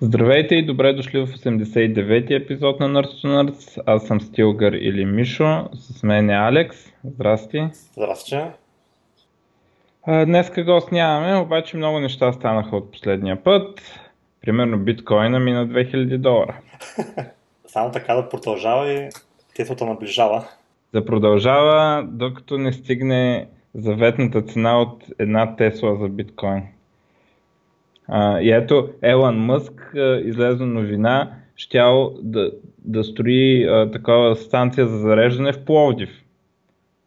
Здравейте и добре дошли в 89-ти епизод на Nerds to Nerds. Аз съм Стилгър или Мишо, с мен е Алекс. Здрасти. Здрасти. Днеска гост нямаме, обаче много неща станаха от последния път. Примерно биткоина мина 2000 долара. Само така да продължава и титлата наближава. Да продължава, докато не стигне заветната цена от една Тесла за биткоин. А, и ето Елан Мъск а, излезе новина, щял да, да строи а, такава станция за зареждане в Пловдив.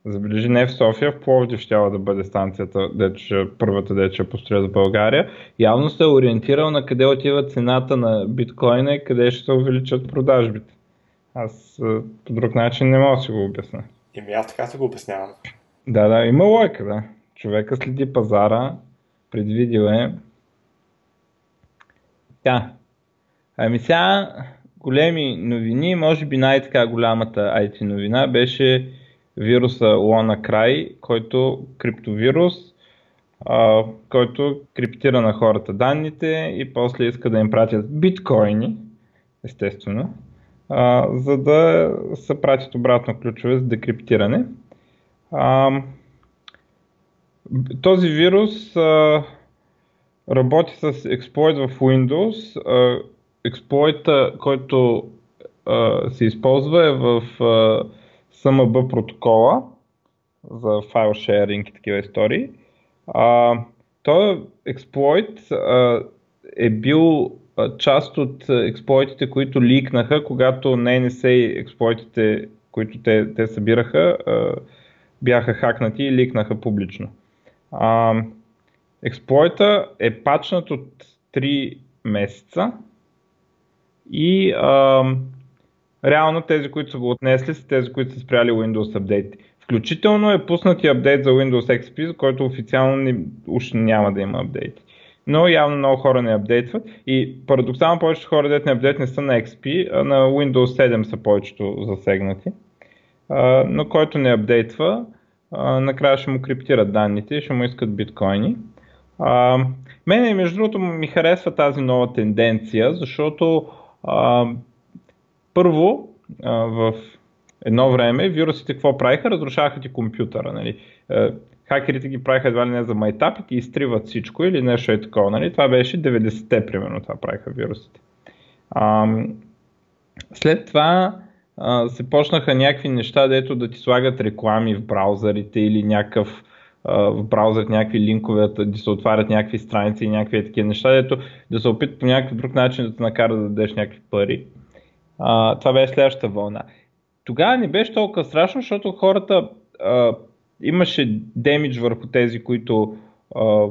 Забележи не в София, в Пловдив щяла да бъде станцията, дече, първата дече построя за България. Явно се е ориентирал на къде отива цената на биткоина и къде ще се увеличат продажбите. Аз по друг начин не мога да си го обясня. ми аз така се го обяснявам. Да, да, има лойка, да. Човека следи пазара, предвидил е. Да. Ами сега големи новини, може би най-така голямата IT новина беше вируса Лона Край, който криптовирус, а, който криптира на хората данните и после иска да им пратят биткоини, естествено, а, за да се пратят обратно ключове за декриптиране. А, този вирус а, работи с експлойт в Windows. Експлойта, който се използва е в SMB протокола за файл шеринг и такива истории. А, този експлойт а, е бил част от експлойтите, които ликнаха, когато NSA експлойтите, които те, те събираха, а, бяха хакнати и ликнаха публично. А, експлойта е пачнат от 3 месеца и а, реално тези, които са го отнесли, са тези, които са спряли Windows апдейт. Включително е пуснати апдейт за Windows XP, за който официално не, уж няма да има апдейти. Но явно много хора не апдейтват и парадоксално повечето хора, дете не апдейт не са на XP, а на Windows 7 са повечето засегнати. А, но който не апдейтва, а, накрая ще му криптират данните и ще му искат биткоини. А, мене, между другото, ми харесва тази нова тенденция, защото а, първо, а, в едно време вирусите какво правиха? Разрушаваха ти компютъра. Нали? Е, хакерите ги правиха едва ли не за майтап и ти изтриват всичко или нещо е такова. Нали? Това беше 90-те, примерно, това правиха вирусите. А, след това а, се почнаха някакви неща, дето да ти слагат реклами в браузърите или някакъв в браузър някакви линкове, да се отварят някакви страници и някакви такива неща, дето да се опитат по някакъв друг начин да те накара да дадеш някакви пари. А, това беше следващата вълна. Тогава не беше толкова страшно, защото хората а, имаше демидж върху тези, които а,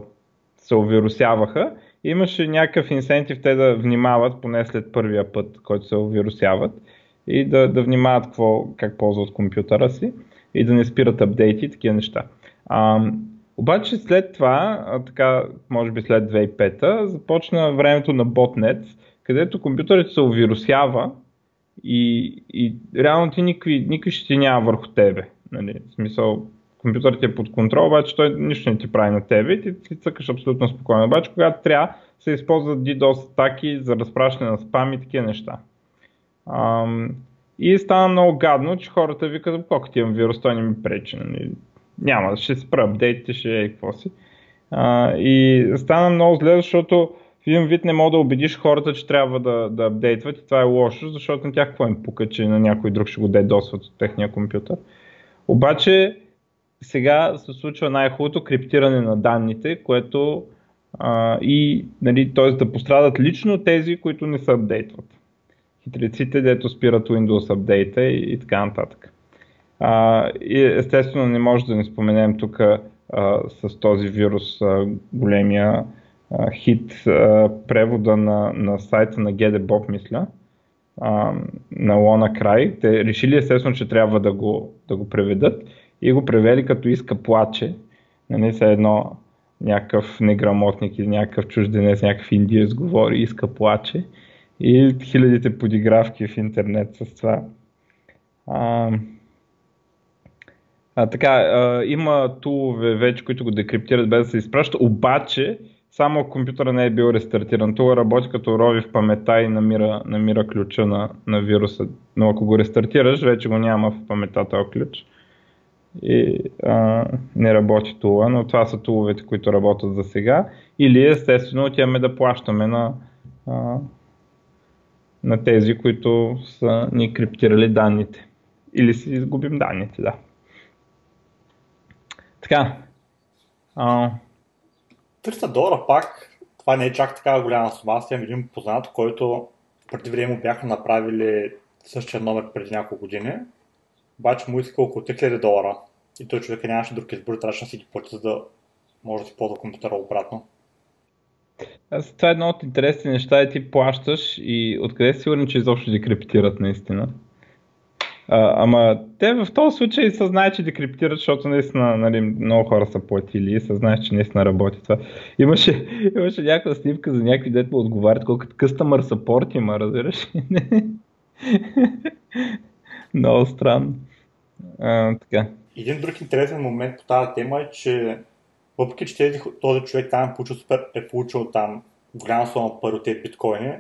се овирусяваха. Имаше някакъв инсентив те да внимават, поне след първия път, който се овирусяват и да, да внимават какво, как ползват компютъра си и да не спират апдейти и такива неща. А, обаче след това, така, може би след 2005 започна времето на ботнет, където компютърът се овирусява и, и реално ти никакви, никакви ще няма върху тебе. Нали? В смисъл, компютърът ти е под контрол, обаче той нищо не ти прави на тебе и ти, ти цъкаш абсолютно спокойно. Обаче когато трябва, се използват DDoS атаки за разпращане на спам и такива неща. Ам, и стана много гадно, че хората викат, колко ти имам вирус, той не ми пречи. Нали? Няма, ще спра апдейтите, ще е какво си. А, и стана много зле, защото в един вид не мога да убедиш хората, че трябва да, да апдейтват и това е лошо, защото на тях какво им пука, че на някой друг ще го дедосват от техния компютър. Обаче сега се случва най-хубавото криптиране на данните, което а, и нали, т.е. да пострадат лично тези, които не се апдейтват. Хитреците, дето спират Windows апдейта и, и така нататък. А, и естествено не може да не споменем тук с този вирус а, големия а, хит а, превода на, на сайта на GDBOB, мисля, а, на Лона Край. Те решили естествено, че трябва да го, да го преведат и го превели като иска плаче. Нали, са едно някакъв неграмотник или някакъв чужденец, някакъв индиец говори, иска плаче и хилядите подигравки в интернет с това. А, а, така, а, има тулове вече, които го декриптират без да се изпраща, обаче само компютъра не е бил рестартиран. Това работи като рови в памета и намира, намира ключа на, на вируса. Но ако го рестартираш, вече го няма в памета този ключ. И а, не работи това, но това са туловете, които работят за сега. Или естествено отиваме да плащаме на, а, на тези, които са ни криптирали данните. Или си изгубим данните, да. Така. А, 300 долара пак, това не е чак така голяма сума. Аз имам един познат, който преди време бяха направили същия номер преди няколко години, обаче му иска около 3000 долара. И той човек нямаше друг избор, трябваше да си ги плати, за да може да си ползва компютъра обратно. Аз, това е едно от интересните неща и ти плащаш и откъде си сигурен, че изобщо декриптират наистина. А, ама те в този случай са знаят, че декриптират, защото наистина нали, много хора са платили и са знаят, че наистина работи това. Имаше, имаше някаква снимка за някакви дете отговарят, колкото customer support има, разбираш? много странно. А, така. Един друг интересен момент по тази тема е, че въпреки, че тези, този човек там е получил, супер, е получил там голяма сума пари от биткоини,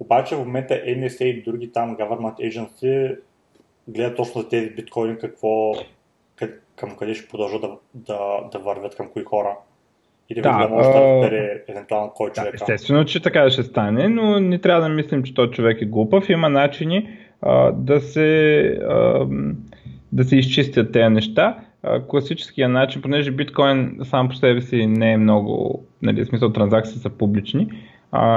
обаче в момента NSA и други там government agency гледат точно за тези биткоини какво, към къде ще продължат да, да, да вървят, към кои хора. Или да, да може да разбере евентуално кой човек. Да, естествено, че така ще стане, но не трябва да мислим, че този човек е глупав. Има начини а, да се а, да се изчистят тези неща. Класическия начин, понеже биткоин сам по себе си не е много, нали, в смисъл транзакции са публични,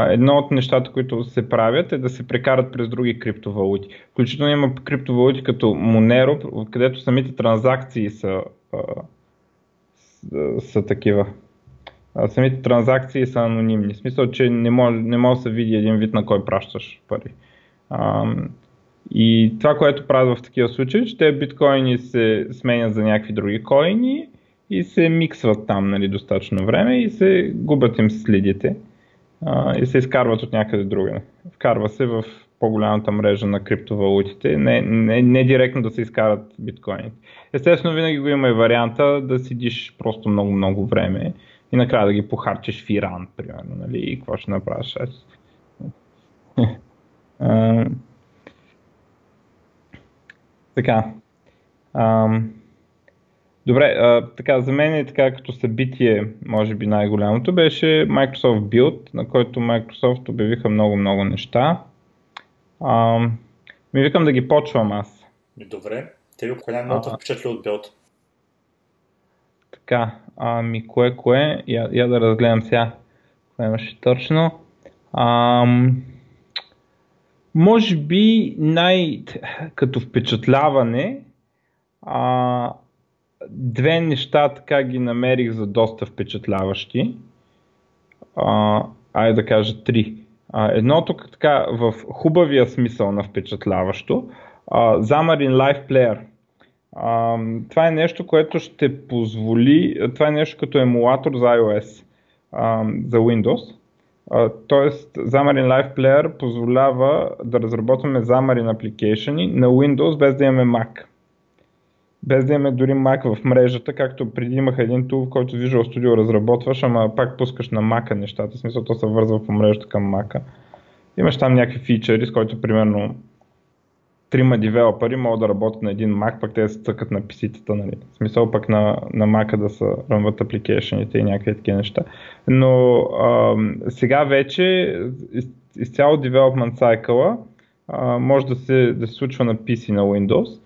едно от нещата, които се правят е да се прекарат през други криптовалути. Включително има криптовалути като Monero, където самите транзакции са, са, са такива. Самите транзакции са анонимни. В смисъл, че не може, не може да се види един вид на кой пращаш пари. И това, което правят в такива случаи, че те биткоини се сменят за някакви други коини и се миксват там нали, достатъчно време и се губят им следите а, и се изкарват от някъде друга. Вкарва се в по-голямата мрежа на криптовалутите, не, не, не директно да се изкарат биткоините. Естествено, винаги го има и варианта да седиш просто много-много време и накрая да ги похарчиш в Иран, примерно, нали, и какво ще направиш? Така. Ам, добре, а, така, за мен е така като събитие, може би най-голямото, беше Microsoft Build, на който Microsoft обявиха много-много неща. Ам, ми викам да ги почвам аз. Добре. Те коя много впечатли от Build? Така, ами кое, кое? Я, я да разгледам сега. Кое имаше точно? Ам, може би най- като впечатляване а, две неща така ги намерих за доста впечатляващи. А, айде да кажа три. А, едното така в хубавия смисъл на впечатляващо. А, Xamarin Live Player. Това е нещо, което ще позволи, това е нещо като емулатор за iOS, а, за Windows Тоест, Xamarin Live Player позволява да разработваме Xamarin application на Windows без да имаме Mac. Без да имаме дори Mac в мрежата, както преди имах един тул, в който Visual Studio разработваш, ама пак пускаш на Mac нещата, в смисъл то се вързва по мрежата към Mac. Имаш там някакви фичери, с които примерно трима девелопери могат да работят на един Mac, пък те се цъкат на PC-тата, нали? В смисъл пък на, на Mac да са рънват апликейшените и някакви такива неща. Но а, сега вече из, изцяло development cycle може да се, да се случва на PC на Windows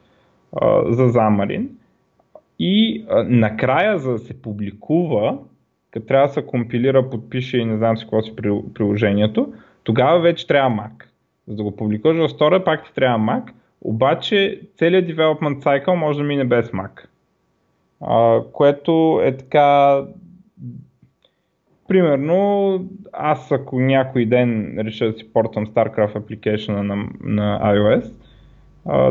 за Xamarin и а, накрая за да се публикува, като трябва да се компилира, подпише и не знам си какво си приложението, тогава вече трябва Mac. За да го публикуваш в Store, пак ти трябва Mac, обаче целият development cycle може да мине без Mac. А, което е така... Примерно, аз ако някой ден реша да си портам StarCraft application на, на iOS,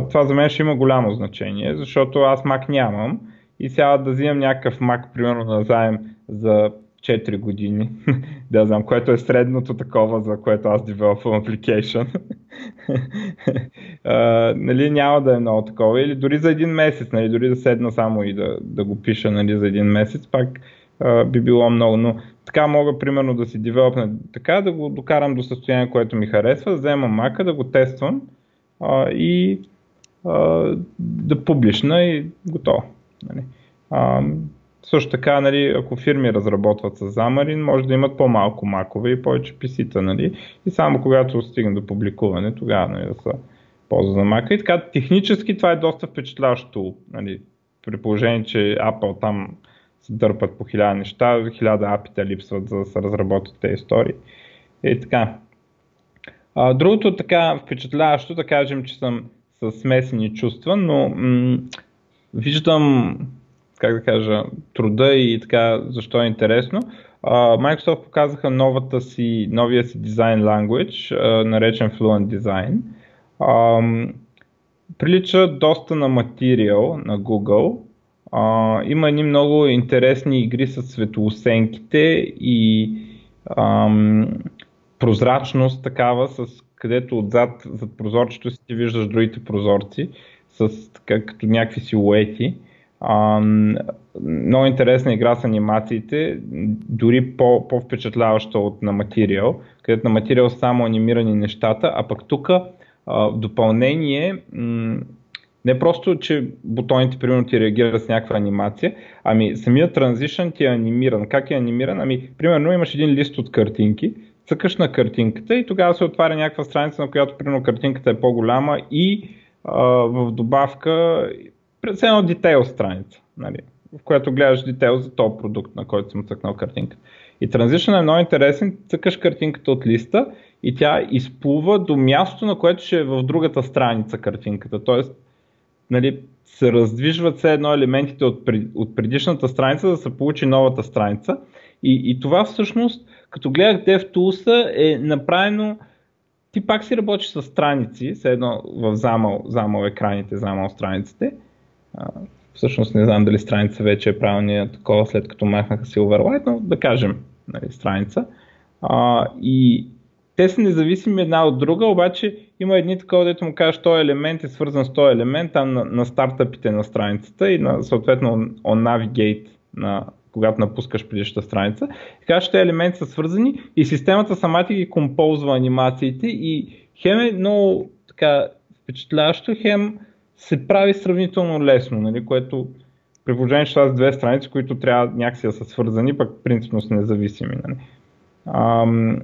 това за мен ще има голямо значение, защото аз Mac нямам и сега да взимам някакъв Mac, примерно на заем за 4 години, да знам, което е средното такова, за което аз девелопвам application. uh, нали, няма да е много такова. Или дори за един месец, нали, дори да седна само и да, да го пиша нали, за един месец, пак а, би било много. Но така мога примерно да си девелопна така, да го докарам до състояние, което ми харесва, вземам мака, да го тествам а, и а, да публична и готово. Нали. А, също така, нали, ако фирми разработват с Xamarin, може да имат по-малко макове и повече писита. Нали? И само когато стигне до публикуване, тогава нали, да са ползва за мака. И така, технически това е доста впечатляващо. Нали? При положение, че Apple там се дърпат по хиляда неща, хиляда апита липсват за да се разработят тези истории. И така. Другото така впечатляващо, да кажем, че съм с смесени чувства, но м- виждам как да кажа, труда и така, защо е интересно. Uh, Microsoft показаха новата си, новия си дизайн language, uh, наречен Fluent Design. Uh, прилича доста на Material на Google. Uh, има едни много интересни игри с светлосенките и um, прозрачност такава, с където отзад, зад прозорчето си ти виждаш другите прозорци, с така, като някакви силуети. А, много интересна игра с анимациите, дори по, по-впечатляваща от на материал, където на материал са само анимирани нещата, а пък тук в допълнение м- не просто, че бутоните примерно ти реагират с някаква анимация, ами самият транзишън ти е анимиран. Как е анимиран? Ами, примерно имаш един лист от картинки, цъкаш на картинката и тогава се отваря някаква страница, на която примерно картинката е по-голяма и а, в добавка през едно детейл страница, нали, в която гледаш детейл за този продукт, на който съм цъкнал картинка. И транзишън е много интересен, цъкаш картинката от листа и тя изплува до място, на което ще е в другата страница картинката. Тоест, нали, се раздвижват все едно елементите от, пред, от предишната страница, за да се получи новата страница. И, и това всъщност, като гледах DevTools, е направено ти пак си работиш с страници, все едно в замъл, замъл екраните, замъл страниците, всъщност не знам дали страница вече е правилният такова, след като махнаха Silverlight, но да кажем нали, страница. А, и те са независими една от друга, обаче има едни такова, дето му кажеш, този елемент е свързан с този елемент, там на, на стартъпите на страницата и на, съответно on navigate, на, когато напускаш предишната страница. Така че тези елементи са свързани и системата сама ти ги композва анимациите и хем е много така впечатляващо, хем се прави сравнително лесно, нали, което при положение, че това две страници, които трябва някакси да са свързани, пък принципно са независими. Нали. Ам,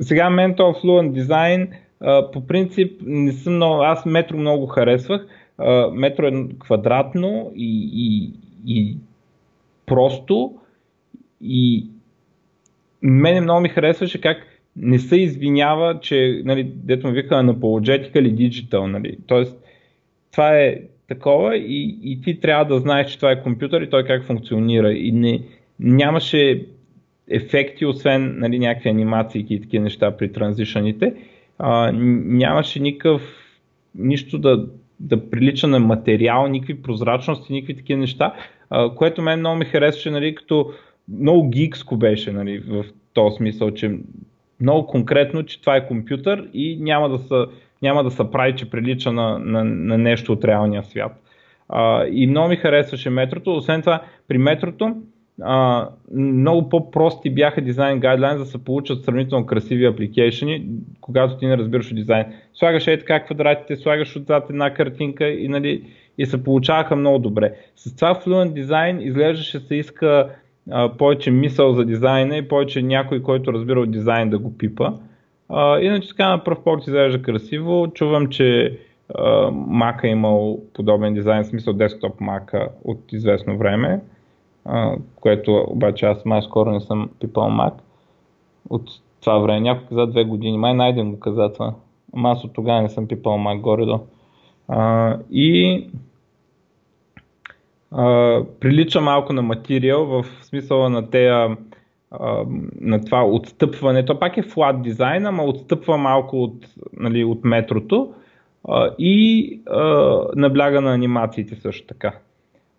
сега мен това Fluent Design а, по принцип не съм много, аз метро много харесвах. А, метро е квадратно и, и, и просто и мене много ми харесваше как не се извинява, че, нали, дето му вика на Apologetic или Digital, нали. Тоест, това е такова и, и ти трябва да знаеш, че това е компютър и той как функционира. И не, нямаше ефекти, освен нали, някакви анимации и такива неща при транзишъните. Нямаше никакъв, нищо да, да прилича на материал, никакви прозрачности, никакви такива неща, което мен много ми харесваше, нали, като много гикско беше нали, в този смисъл, че много конкретно, че това е компютър и няма да са няма да се прави, че прилича на, на, на нещо от реалния свят. А, и много ми харесваше метрото. Освен това, при метрото а, много по-прости бяха дизайн гайдлайн, за да се получат сравнително красиви апликейшени, когато ти не разбираш от дизайн. Слагаш е така квадратите, слагаш отзад една картинка и, нали, и се получаваха много добре. С това Fluent Design изглеждаше се иска а, повече мисъл за дизайна и повече някой, който разбира от дизайн да го пипа. А, иначе така на пръв поглед изглежда красиво. Чувам, че Mac е имал подобен дизайн, в смисъл десктоп Mac от известно време, а, което обаче аз май скоро не съм пипал Mac от това време. Някой каза две години, май найден го каза това. Ама аз от тогава не съм пипал Mac горе-до. А, и а, прилича малко на материал в смисъла на тея на това отстъпване. То пак е флат дизайн, ама отстъпва малко от, нали, от метрото а, и а, набляга на анимациите също така.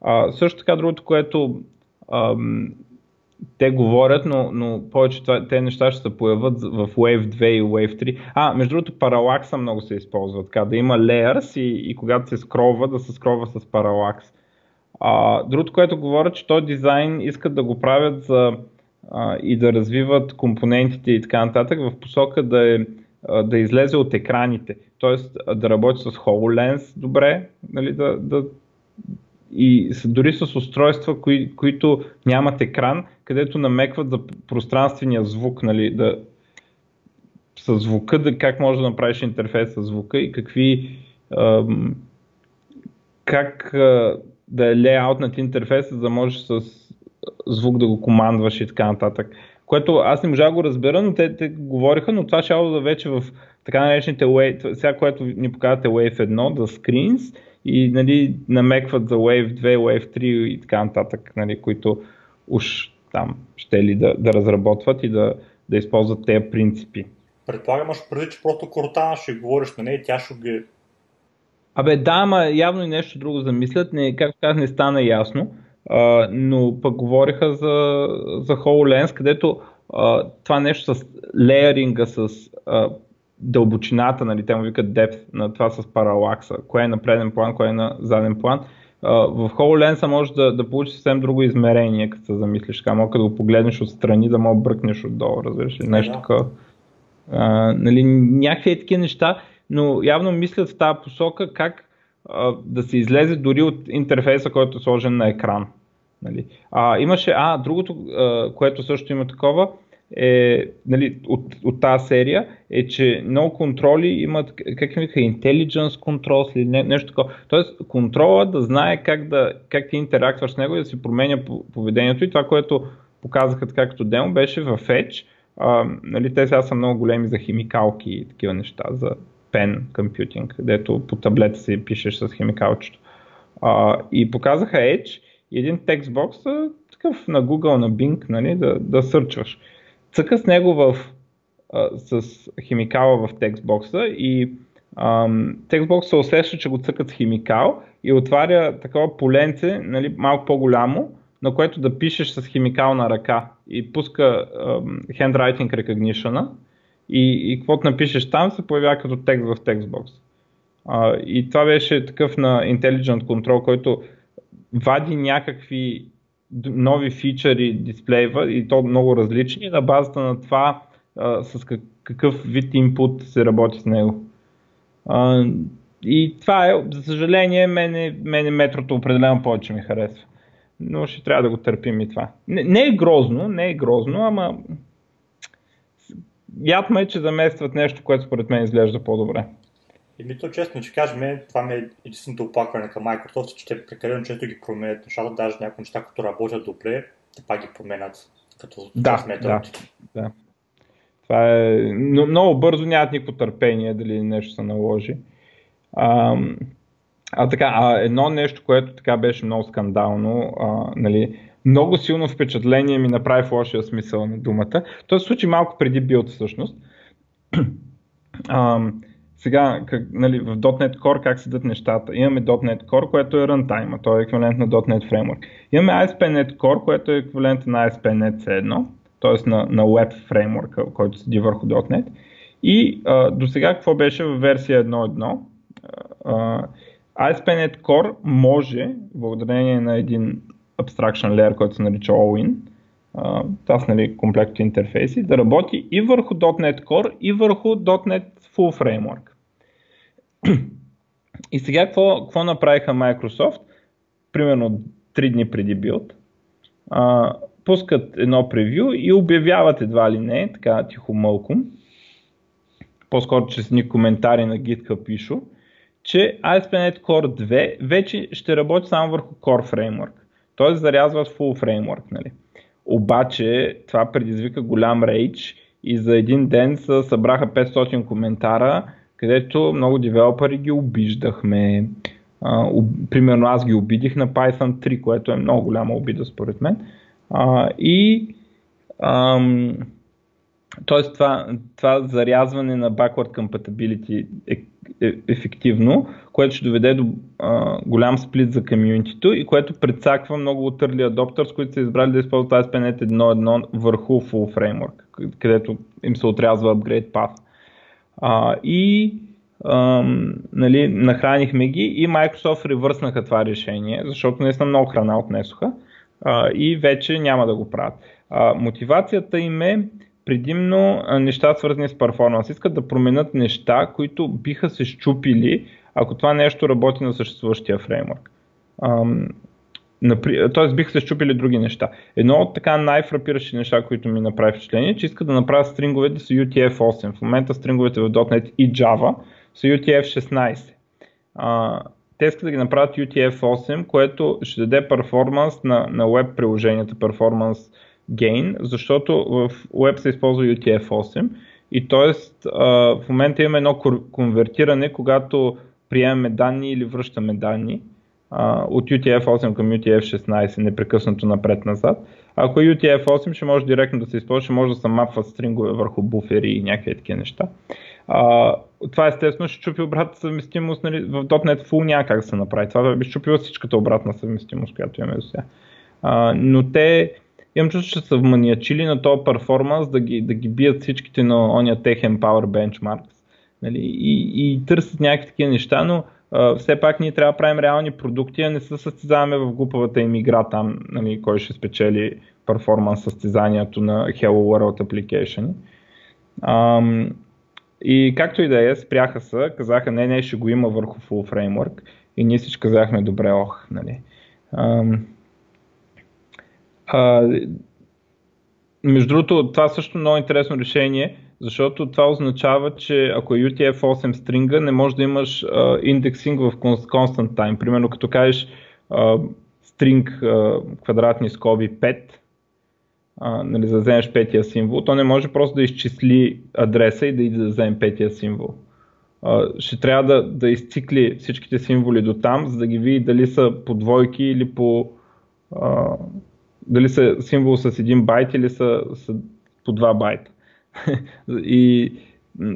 А, също така другото, което те говорят, но, но повече те неща ще се появят в Wave 2 и Wave 3. А, между другото, паралакса много се използва, така да има layers и, и когато се скролва, да се скролва с паралакс. А, другото, което говоря, че този дизайн искат да го правят за а, и да развиват компонентите и така нататък в посока да, е, да излезе от екраните. Тоест да работи с HoloLens добре, нали, да, да, и дори с устройства, кои, които нямат екран, където намекват за пространствения звук, нали, да, с звука, да, как може да направиш интерфейс с звука и какви ам, как а, да е лейаутнат интерфейса, за да можеш с звук да го командваш и така нататък. Което аз не можа да го разбера, но те, те говориха, но това ще да вече в така наречените Wave, сега което ни показвате Wave 1, да screens и нали, намекват за Wave 2, Wave 3 и така нататък, нали, които уж там ще ли да, да разработват и да, да използват тези принципи. Предполагам, аз преди, че просто Кортана ще говориш на нея и тя ще ги... Абе да, ама явно и нещо друго замислят, не, както казах, не стана ясно, а, но пък говориха за, за HoloLens, където а, това нещо с лееринга, с а, дълбочината, нали, те му викат depth, на това с паралакса, кое е на преден план, кое е на заден план. В HoloLens може да, да получи съвсем друго измерение, като се замислиш. Така, мога да го погледнеш отстрани, да мога бръкнеш отдолу, разбираш ли, нещо такова. нали, някакви такива неща, но явно мислят в тази посока как а, да се излезе дори от интерфейса, който е сложен на екран. Нали. А, имаше, а, другото, а, което също има такова, е, нали, от, от тази серия е, че много контроли имат, как вика, intelligence controls или не, нещо такова. Тоест контрола да знае как, да, как ти интерактваш с него и да си променя поведението и това, което показаха така като демо беше в Edge. А, нали, те сега са много големи за химикалки и такива неща, за пен компютинг, където по таблета си пишеш с химикалчето. А, и показаха Edge и един текстбокс, такъв на Google, на Bing, нали, да, да сърчваш цъка с него в, а, с химикала в текстбокса и текстбокса се усеща, че го цъкат с химикал и отваря такова поленце, нали, малко по-голямо, на което да пишеш с химикал на ръка и пуска um, handwriting recognition и, и каквото напишеш там се появява като текст в текстбокс. Uh, и това беше такъв на Intelligent Control, който вади някакви нови фичъри дисплейва и то много различни на базата на това а, с как, какъв вид инпут се работи с него. А, и това е, за съжаление, мене, мене метрото определено повече ми харесва. Но ще трябва да го търпим и това. Не, не е грозно, не е грозно, ама ядма е, че заместват нещо, което според мен изглежда по-добре. И ми то честно, че кажем, това ми е единственото оплакване към Microsoft, че те прекалено често ги променят нещата, даже някои неща, които работят добре, те пак ги променят като да, да, да. Това е но, много бързо, нямат никакво търпение дали нещо се наложи. А, а така, а едно нещо, което така беше много скандално, а, нали, много силно впечатление ми направи в лошия смисъл на думата. То се случи малко преди билд всъщност. А, сега, как, нали, в .NET Core как седат нещата? Имаме .NET Core, което е runtime, то е еквивалент на .NET Framework. Имаме ASP.NET Core, което е еквивалент на ASP.NET C1, т.е. На, на Web Framework, който седи върху .NET. И а, до сега какво беше в версия 1.1? А, ASP.NET Core може, благодарение на един abstraction layer, който се нарича All-in, са нали, комплект интерфейси, да работи и върху .NET Core и върху .NET Full Framework. И сега какво, какво направиха Microsoft? Примерно 3 дни преди билд. А, пускат едно превю и обявяват едва ли не, така тихо мълко, по-скоро чрез ни коментари на GitHub issue, че ASP.NET Core 2 вече ще работи само върху Core Framework. Т.е. зарязват Full Framework. Нали. Обаче това предизвика голям рейдж и за един ден се събраха 500 коментара, където много девелопери ги обиждахме. А, примерно аз ги обидих на Python 3, което е много голяма обида според мен. А, и ам, Тоест това, това зарязване на backward compatibility е, е ефективно, което ще доведе до а, голям сплит за комьюнитито и което предсаква много от early adopters, които са избрали да използват ASP.NET 1.1 върху full framework, където им се отрязва upgrade path. А, и ам, нали, нахранихме ги и Microsoft ревърснаха това решение, защото наистина много храна отнесоха а, и вече няма да го правят. А, мотивацията им е предимно неща свързани с перформанс. Искат да променят неща, които биха се щупили, ако това нещо работи на съществуващия фреймворк. Тоест биха се щупили други неща. Едно от така най-фрапиращи неща, които ми направи впечатление, е, че искат да направят стринговете да са UTF-8. В момента стринговете в .NET и Java са UTF-16. А, те искат да ги направят UTF-8, което ще даде перформанс на, на веб приложенията, перформанс gain, защото в web се използва UTF-8 и т.е. в момента имаме едно конвертиране, когато приемаме данни или връщаме данни от UTF-8 към UTF-16 непрекъснато напред-назад. Ако е UTF-8 ще може директно да се използва, ще може да се мапват стрингове върху буфери и някакви такива неща. А, това естествено ще чупи обратна съвместимост. Нали, в .NET Full няма как да се направи. Това би чупило всичката обратна съвместимост, която имаме до сега. А, но те имам чувство, че са вманиачили на този перформанс да ги, да ги бият всичките на ония техен Power Benchmarks. Нали, и, и търсят някакви такива неща, но все пак ние трябва да правим реални продукти, а не се състезаваме в глупавата им игра там, нали, кой ще спечели перформанс състезанието на Hello World Application. Ам, и както и да е, спряха се, казаха не, не, ще го има върху full framework и ние всички казахме добре, ох, нали. Ам, а, между другото, това също много интересно решение, защото това означава, че ако е UTF-8 стринга, не може да имаш а, индексинг в constant time. Примерно като кажеш а, стринг а, квадратни скоби 5, а, нали, за да вземеш петия символ, то не може просто да изчисли адреса и да иде да вземе петия символ. А, ще трябва да, да изцикли всичките символи до там, за да ги види дали са по двойки или по а, дали са символ с един байт или са, са по два байта. и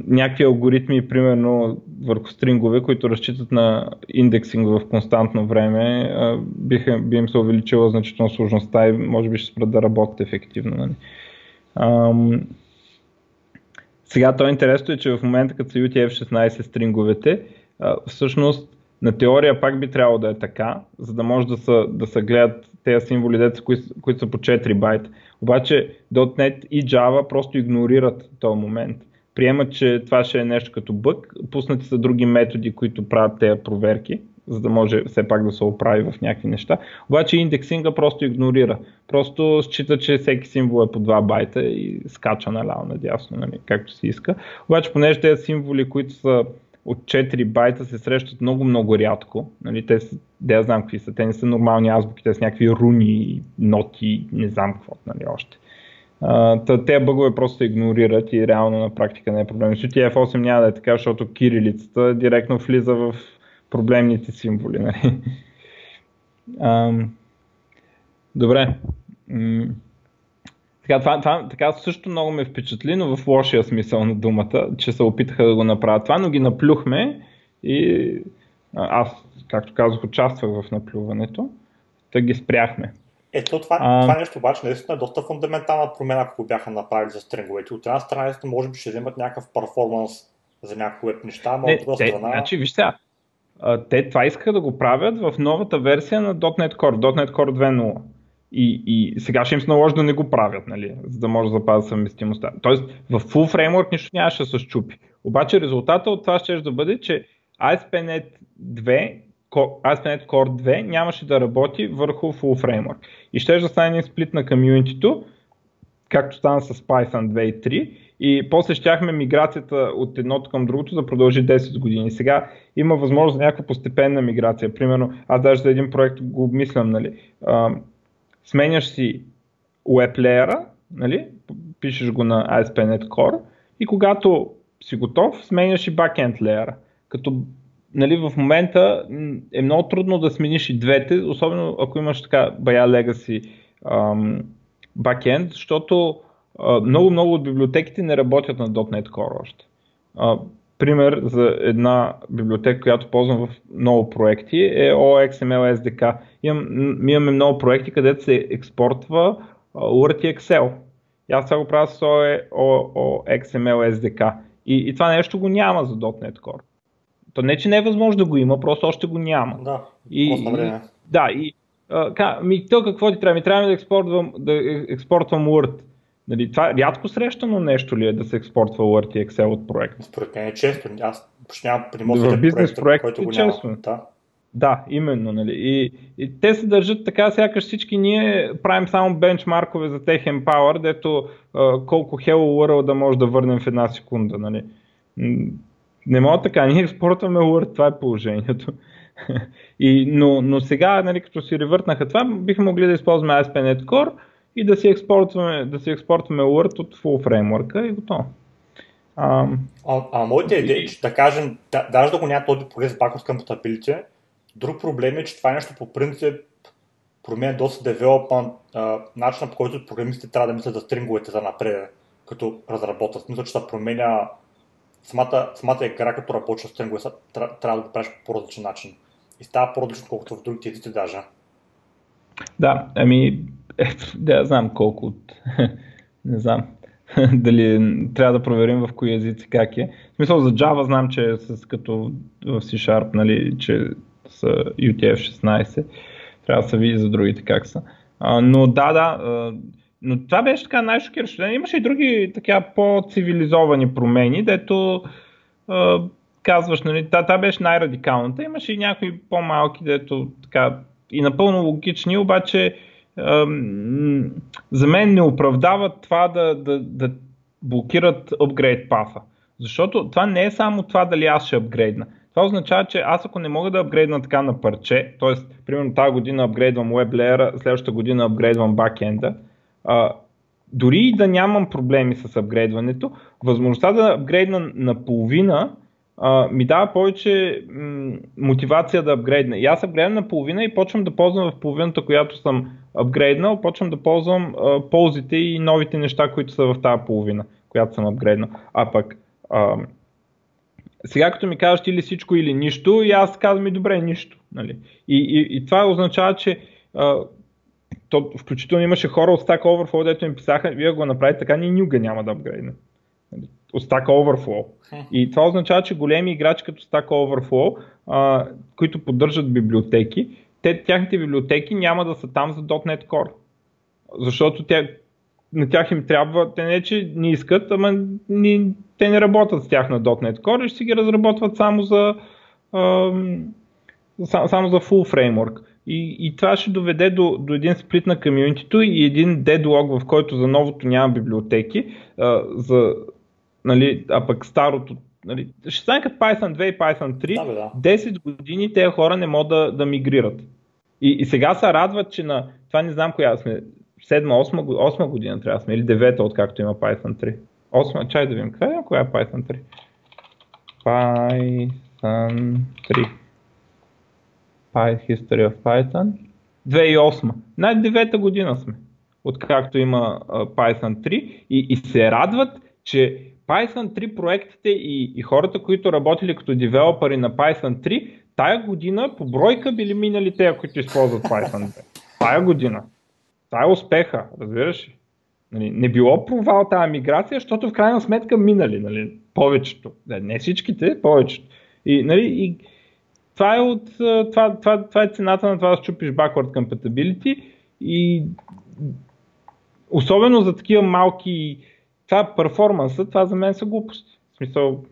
някакви алгоритми, примерно върху стрингове, които разчитат на индексинг в константно време, биха, би им се увеличила значително сложността и може би ще спрат да работят ефективно. Нали? Ам... Сега то е интересно е, че в момента като са UTF-16 стринговете, всъщност на теория пак би трябвало да е така, за да може да се, да гледат тези символи, които, които са по 4 байта. Обаче .NET и Java просто игнорират този момент. Приемат, че това ще е нещо като бък, пуснати са други методи, които правят тези проверки, за да може все пак да се оправи в някакви неща. Обаче индексинга просто игнорира. Просто счита, че всеки символ е по 2 байта и скача наляво надясно, нали, както си иска. Обаче, понеже тези символи, които са от 4 байта се срещат много-много рядко. Нали, те, да я знам какви са, те не са нормални азбуки, те са някакви руни, ноти, не знам какво нали, още. Uh, те бъгове просто се игнорират и реално на практика не е проблем. С UTF-8 няма да е така, защото кирилицата директно влиза в проблемните символи. Нали? Uh, добре. Така, това, това, така също много ме впечатли, но в лошия смисъл на думата, че се опитаха да го направят това, но ги наплюхме и аз, както казах, участвах в наплюването, да ги спряхме. Ето това, а... това нещо обаче наистина е доста фундаментална промена, ако бяха направили за стринговете. От една страна, може би ще вземат някакъв перформанс за някои неща, но от друга страна... Значи, виж сега, те това искаха да го правят в новата версия на .NET Core, .NET Core 2.0. И, и сега ще им се наложи да не го правят, нали, за да може да запазят съвместимостта. Тоест в full framework нищо нямаше да се щупи. Обаче резултата от това ще да бъде, че ASP.NET 2 ASP.NET Core 2 нямаше да работи върху full framework. И ще да стане един сплит на комьюнитито, както стана с Python 2 и 3 и после щяхме миграцията от едното към другото да продължи 10 години. Сега има възможност за някаква постепенна миграция. Примерно, аз даже за един проект го обмислям, нали, сменяш си web layer, нали? пишеш го на ASP.NET Core и когато си готов, сменяш и backend layer. Като нали, в момента е много трудно да смениш и двете, особено ако имаш така бая legacy ам, backend, защото много-много от библиотеките не работят на .NET Core още. Пример за една библиотека, която ползвам в много проекти е OXML SDK. Имам, имаме много проекти, където се експортва Word и Excel. И аз това го правя с OXML SDK. И, и това нещо го няма за .NET Core. То не, че не е възможно да го има, просто още го няма. Да, и, време. Да, и а, ми, то какво ти трябва? Ми трябва да експортвам, да експортвам Word. Нали, това рядко срещано нещо ли е да се експортва и Excel от проект? Според мен е често. Аз почти нямам в бизнес проект, който го често. няма. Да. Да, именно. Нали. И, и те се държат така, сякаш всички ние правим само бенчмаркове за Tech Empower, дето а, колко Hello World да може да върнем в една секунда. Нали. Не мога така, ние експортваме Word, това е положението. и, но, но сега, нали, като си ревъртнаха това, бихме могли да използваме ASP.NET Core и да си експортваме, да си експортваме Word от full фреймворка и готово. А, а, а моята идея е, че да кажем, да, даже да го няма този прогрес backwards compatibility, друг проблем е, че това нещо по принцип променя доста девелопмент, начина по който програмистите трябва да мислят за стринговете за напред, като разработват. Смисъл, че се променя самата, самата игра, като работи с стрингове, трябва да го правиш по различен начин. И става по-различно, колкото в другите езици даже. Да, ами, е, да, знам колко от... не знам. Дали трябва да проверим в кои езици как е. В смисъл за Java знам, че е с, като в C-Sharp, нали, че са UTF-16. Трябва да се види за другите как са. А, но да, да, а, но това беше така най-шокиращо. Имаше и други така по-цивилизовани промени, дето а, казваш, нали, та, беше най-радикалната. Имаше и някои по-малки, дето така и напълно логични, обаче за мен не оправдават това да, да, да блокират апгрейд паса. Защото това не е само това дали аз ще апгрейдна. Това означава, че аз ако не мога да апгрейдна така на парче, т.е. примерно тази година апгрейдвам web layer, следващата година апгрейдвам бакенда, а, дори и да нямам проблеми с апгрейдването, възможността да апгрейдна на половина а, ми дава повече м- мотивация да апгрейдна. И аз апгрейдвам на половина и почвам да ползвам в половината, която съм апгрейднал, почвам да ползвам а, ползите и новите неща, които са в тази половина, която съм апгрейднал. А пък а, сега като ми кажеш или всичко или нищо, и аз казвам и добре, нищо. Нали? И, и, и това означава, че а, то, включително имаше хора от Stack Overflow, дето ми писаха, вие го направите така, ние никога няма да апгрейднем. Нали? От Stack Overflow. И това означава, че големи играчи като Stack Overflow, а, които поддържат библиотеки, те, тяхните библиотеки няма да са там за .NET Core. Защото тя, на тях им трябва, те не че не искат, ама ни, те не работят с тях на .NET Core и ще ги разработват само за, ам, само за full framework. И, и това ще доведе до, до един сплит на комьюнитито и един дедлог, в който за новото няма библиотеки, а, за, нали, а пък старото нали, ще стане като Python 2 и Python 3, да, да. 10 години тези хора не могат да, да мигрират. И, и сега се радват, че на това не знам коя сме, 7-8 8 година трябва да сме, или 9 откакто има Python 3. 8, чай да видим, къде е коя е Python 3? Python 3. Python History of Python. 2008. Най-девета година сме, откакто има Python 3 и, и се радват, че Python 3 проектите и, и хората, които работили като девелопери на Python 3, тая година по бройка били минали те, които използват Python 2. Тая година. Това е успеха, разбираш ли? Нали, не било провал тази миграция, защото в крайна сметка минали, нали, повечето. Не всичките, повечето. И, нали, и това, е от, това, това, това е цената на това да щупиш backward compatibility и особено за такива малки това е перформанса, това за мен са глупости. В смисъл,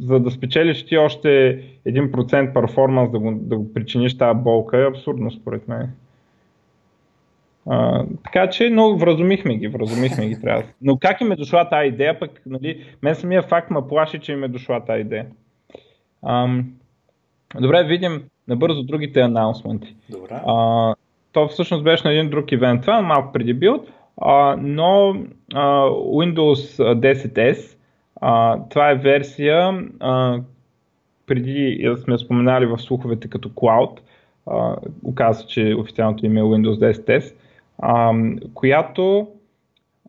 за да спечелиш ти още 1% перформанс да го, да го причиниш тази болка е абсурдно според мен. А, така че, но вразумихме ги, вразумихме ги трябва. Но как им е дошла тази идея, пък, нали, мен самия факт ме плаши, че им е дошла тази идея. Ам, добре, видим набързо другите анаунсменти. Добре. А, то всъщност беше на един друг ивент, това малко преди билд, но а, Windows 10S, а, това е версия, а, преди сме споменали в слуховете като Cloud, а, оказва, че официалното име е Windows 10S, а, която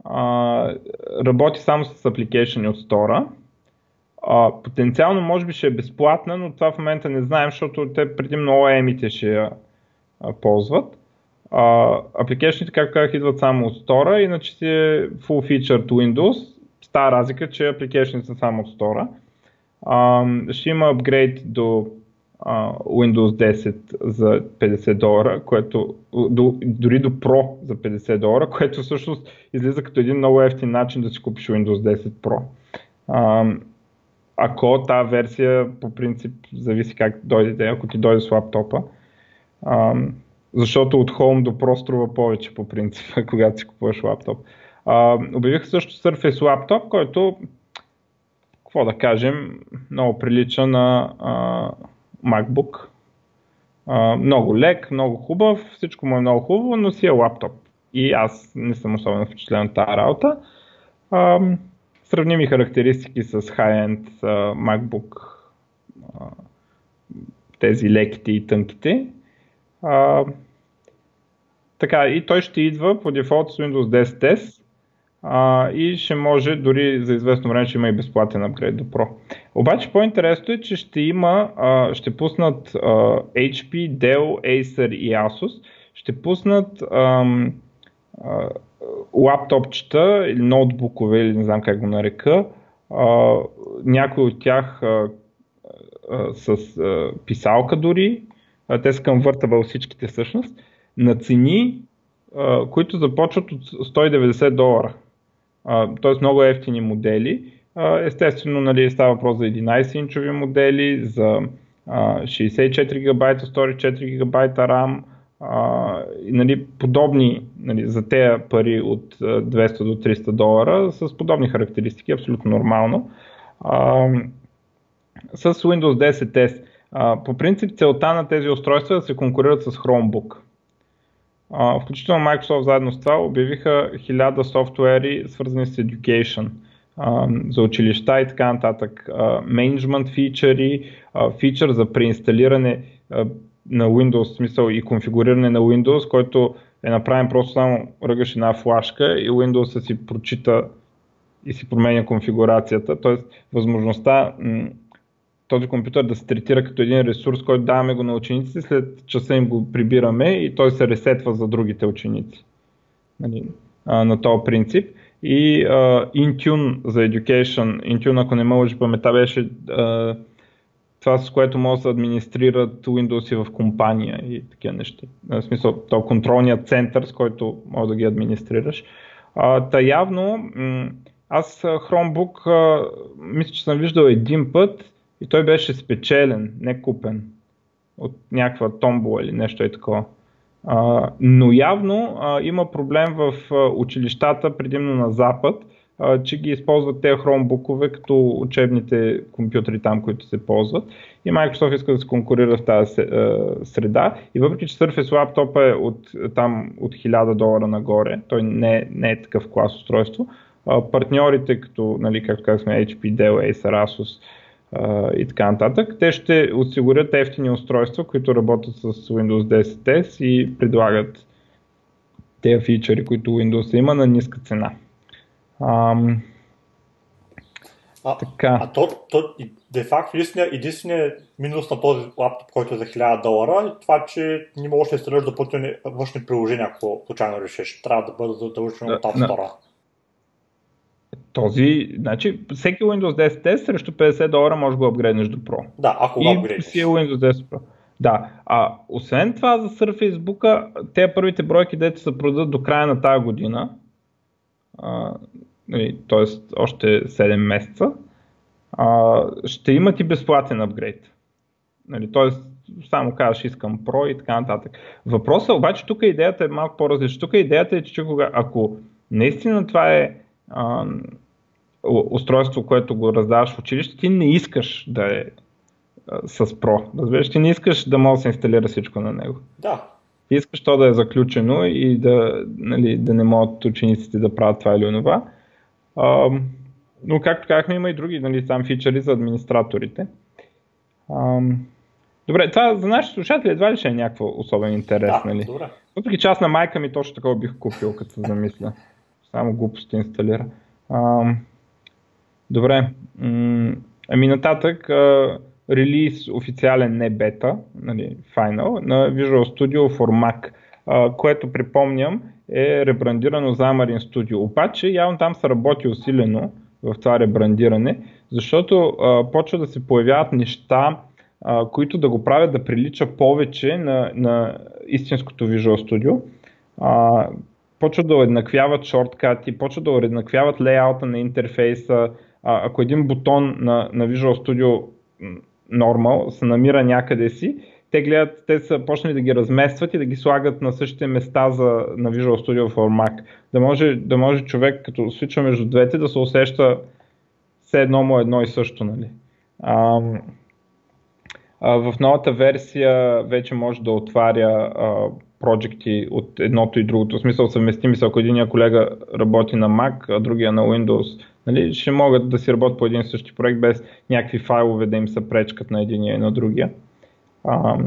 а, работи само с апликейшени от стора. А, потенциално може би ще е безплатна, но това в момента не знаем, защото те преди много емите ще я ползват. Апликейшните, както казах, идват само от стора, иначе си е full featured Windows. Става разлика, че апликейшните са само от. А, ще има апгрейд до а, Windows 10 за 50 долара, което до, дори до Pro за 50 долара, което всъщност излиза като един много ефтин начин да си купиш Windows 10 Pro. А, ако тази версия по принцип зависи как дойде, ако ти дойде с лаптопа. А, защото от Home до Pro струва повече по принцип, когато си купуваш лаптоп. А, обявиха също Surface лаптоп, който, какво да кажем, много прилича на а, MacBook. А, много лек, много хубав, всичко му е много хубаво, но си е лаптоп. И аз не съм особено впечатлен от тази работа. А, сравними характеристики с high-end uh, MacBook, uh, тези леките и тънките. Uh, така, и той ще идва по дефолт с Windows 10 uh, и ще може дори за известно време ще има и безплатен апгрейд до Pro. Обаче по-интересно е, че ще има, uh, ще пуснат uh, HP, Dell, Acer и Asus, ще пуснат um, uh, лаптопчета или ноутбукове, или не знам как го нарека, а, някои от тях а, а, с а, писалка дори, а, те са към въртава всичките всъщност, на цени, които започват от 190 долара. Т.е. много ефтини модели. Естествено, нали, става въпрос за 11-инчови модели, за а, 64 ГБ Story, 4 ГБ RAM, а, нали, подобни нали, за тези пари от 200 до 300 долара с подобни характеристики, абсолютно нормално. А, с Windows 10 По принцип целта на тези устройства е да се конкурират с Chromebook. А, включително Microsoft заедно с това обявиха 1000 софтуери свързани с Education за училища и така нататък. Менеджмент фичъри, фичър за преинсталиране на Windows, смисъл и конфигуриране на Windows, който е направен просто само ръгаш една флашка и Windows си прочита и си променя конфигурацията. Тоест, възможността този компютър да се третира като един ресурс, който даваме го на учениците, след часа им го прибираме и той се ресетва за другите ученици. Нали, на този принцип. И uh, Intune за Education, Intune, ако не ме лъжи памета, беше uh, това с което могат да се администрират Windows в компания и такива неща. В смисъл, то контролният център, с който може да ги администрираш. А, та явно, аз Chromebook а, мисля, че съм виждал един път и той беше спечелен, не купен от някаква томбола или нещо е такова. А, но явно а, има проблем в а, училищата, предимно на Запад, че ги използват тези хромбукове като учебните компютри там, които се ползват. И Microsoft иска да се конкурира в тази среда. И въпреки, че Surface Laptop е от, там от 1000 долара нагоре, той не, не е такъв клас устройство, партньорите, като, нали, както казахме, HP, Dell, Acer, Asus, и така нататък. Те ще осигурят ефтини устройства, които работят с Windows 10 и предлагат тези фичъри, които Windows има на ниска цена. Ам... А, така. а то, то де факто единственият минус на този лаптоп, който е за 1000 долара, е това, че не можеш да инсталираш допълнителни външни приложения, ако случайно решиш. Трябва да бъде задължено от App Store. Този, значи, всеки Windows 10 срещу 50 долара може да го апгрейднеш до Pro. Да, ако го апгрейднеш. си е Windows 10 Pro. Да, а освен това за Surface Book, те първите бройки, дето се продадат до края на тази година, нали, т.е. още 7 месеца, а, ще имат и безплатен апгрейд. Нали, т.е. само казваш искам Pro и така нататък. Въпросът обаче тук идеята е малко по-различна. Тук идеята е, че кога, ако наистина това е а, устройство, което го раздаваш в училище, ти не искаш да е а, с Pro. Разбираш, ти не искаш да може да се инсталира всичко на него. Да. Ти искаш то да е заключено и да, нали, да не могат учениците да правят това или онова. А, но както казахме, има и други нали, там фичъри за администраторите. А, добре, това за нашите слушатели едва ли ще е някаква особен интерес. Да, нали? добре. Въпреки че аз на майка ми точно такова бих купил, като се замисля. Само глупости инсталира. А, добре. Ами нататък, а, релиз официален, не бета, нали, final, на Visual Studio for Mac, а, което припомням е ребрандирано за Amarin Studio. Обаче явно там се работи усилено в това ребрандиране, Защото почва да се появяват неща, а, които да го правят да прилича повече на, на истинското Visual Studio. А, почват да уеднаквяват шорткати, почват да уеднаквяват лейаута на интерфейса. А, ако един бутон на, на Visual Studio Normal се намира някъде си, те гледат, те са почнали да ги разместват и да ги слагат на същите места за, на Visual Studio for Mac. Да може, да може човек, като свича между двете, да се усеща все едно му едно и също. Нали? А, а, в новата версия вече може да отваря а, проекти от едното и другото. В смисъл съвместими са, ако един колега работи на Mac, а другия на Windows, нали, ще могат да си работят по един същи проект без някакви файлове да им се пречкат на единия и на другия. А,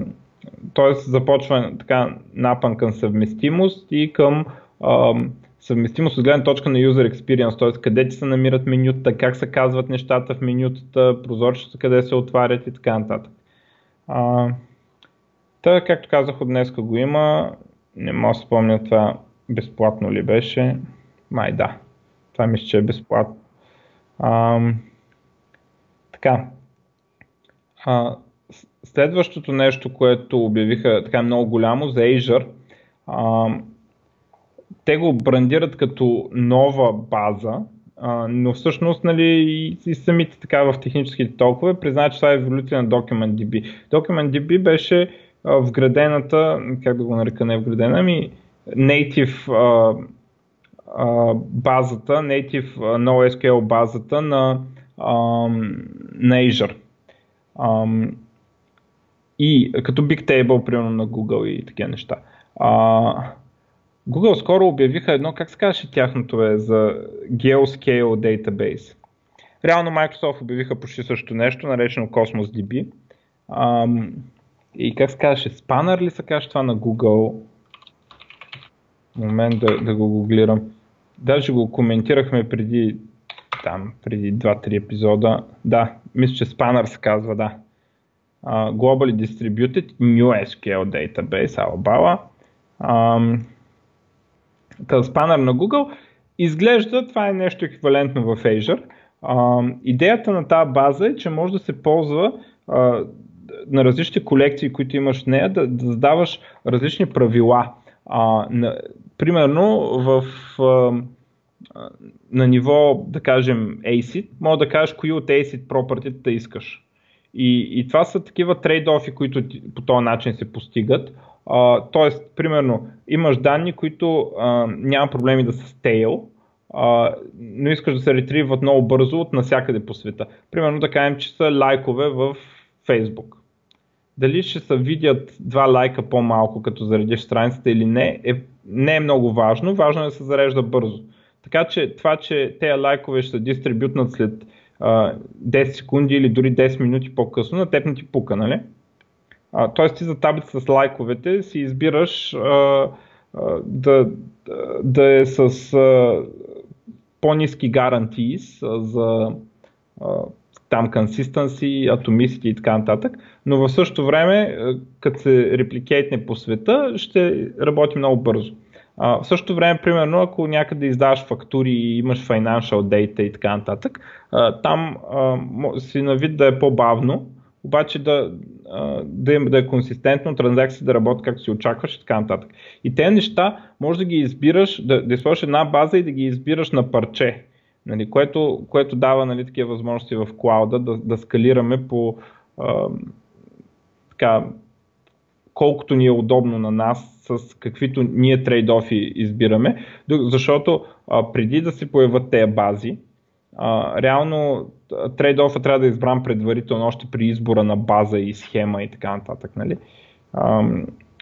тоест започва така напън към съвместимост и към а, съвместимост от гледна точка на user experience, т.е. къде ти се намират менюта, как се казват нещата в менютата, прозорчета къде се отварят и така нататък. А, Та, както казах, от днеска го има. Не мога да спомня това безплатно ли беше. Май да. Това мисля, че е безплатно. А, така. А, следващото нещо, което обявиха така много голямо за Azure, а, те го брандират като нова база, а, но всъщност нали, и, и самите така в техническите толкове признаят, че това е еволюция на DocumentDB. DocumentDB беше вградената, как да го нарека не вградена, ами native а, а, базата, native NoSQL базата на, а, на Azure. А, и като Big Table, примерно на Google и такива неща. А, Google скоро обявиха едно, как се казваше тяхното е, за GeoScale Database. Реално Microsoft обявиха почти също нещо, наречено Cosmos DB. Ам, и как се казваше, спанър ли се казва това на Google? Момент да, да го гуглирам. Даже го коментирахме преди там, преди 2-3 епизода. Да, мисля, че спанър се казва, да. Uh, Globally Distributed New SQL Database, Alabama. Um, спанър на Google. Изглежда, това е нещо еквивалентно в Azure. Uh, идеята на тази база е, че може да се ползва uh, на различните колекции, които имаш в нея, да, да задаваш различни правила. А, на, примерно в а, на ниво, да кажем, ACID, може да кажеш кои от ACID property искаш. И, и това са такива трейдофи, които по този начин се постигат. А, тоест, примерно, имаш данни, които а, няма проблеми да са стейл, а, но искаш да се ретриват много бързо от навсякъде по света. Примерно да кажем, че са лайкове в Facebook дали ще се видят два лайка по-малко, като заредиш страницата или не, е, не е много важно. Важно е да се зарежда бързо. Така че това, че тези лайкове ще се дистрибютнат след а, 10 секунди или дори 10 минути по-късно, на теб не ти пука, нали? А, тоест ти за таблица с лайковете си избираш а, а, да, да е с а, по-низки гарантии за а, там consistency, атомисти и така нататък, но в същото време, е, като се репликейтне по света, ще работи много бързо. А, в същото време, примерно, ако някъде издаваш фактури и имаш financial data и така нататък, а, там а, си на вид да е по-бавно, обаче да, да, е, да е консистентно, транзакции да работят както си очакваш и така нататък. И тези неща може да ги избираш, да, да използваш една база и да ги избираш на парче нали, което, което дава нали, такива възможности в клауда да, да скалираме по а, така, колкото ни е удобно на нас, с каквито ние трейдофи избираме, защото а, преди да се появят тези бази, а, реално трейдофа трябва да е избран предварително още при избора на база и схема и така нататък. Нали? А,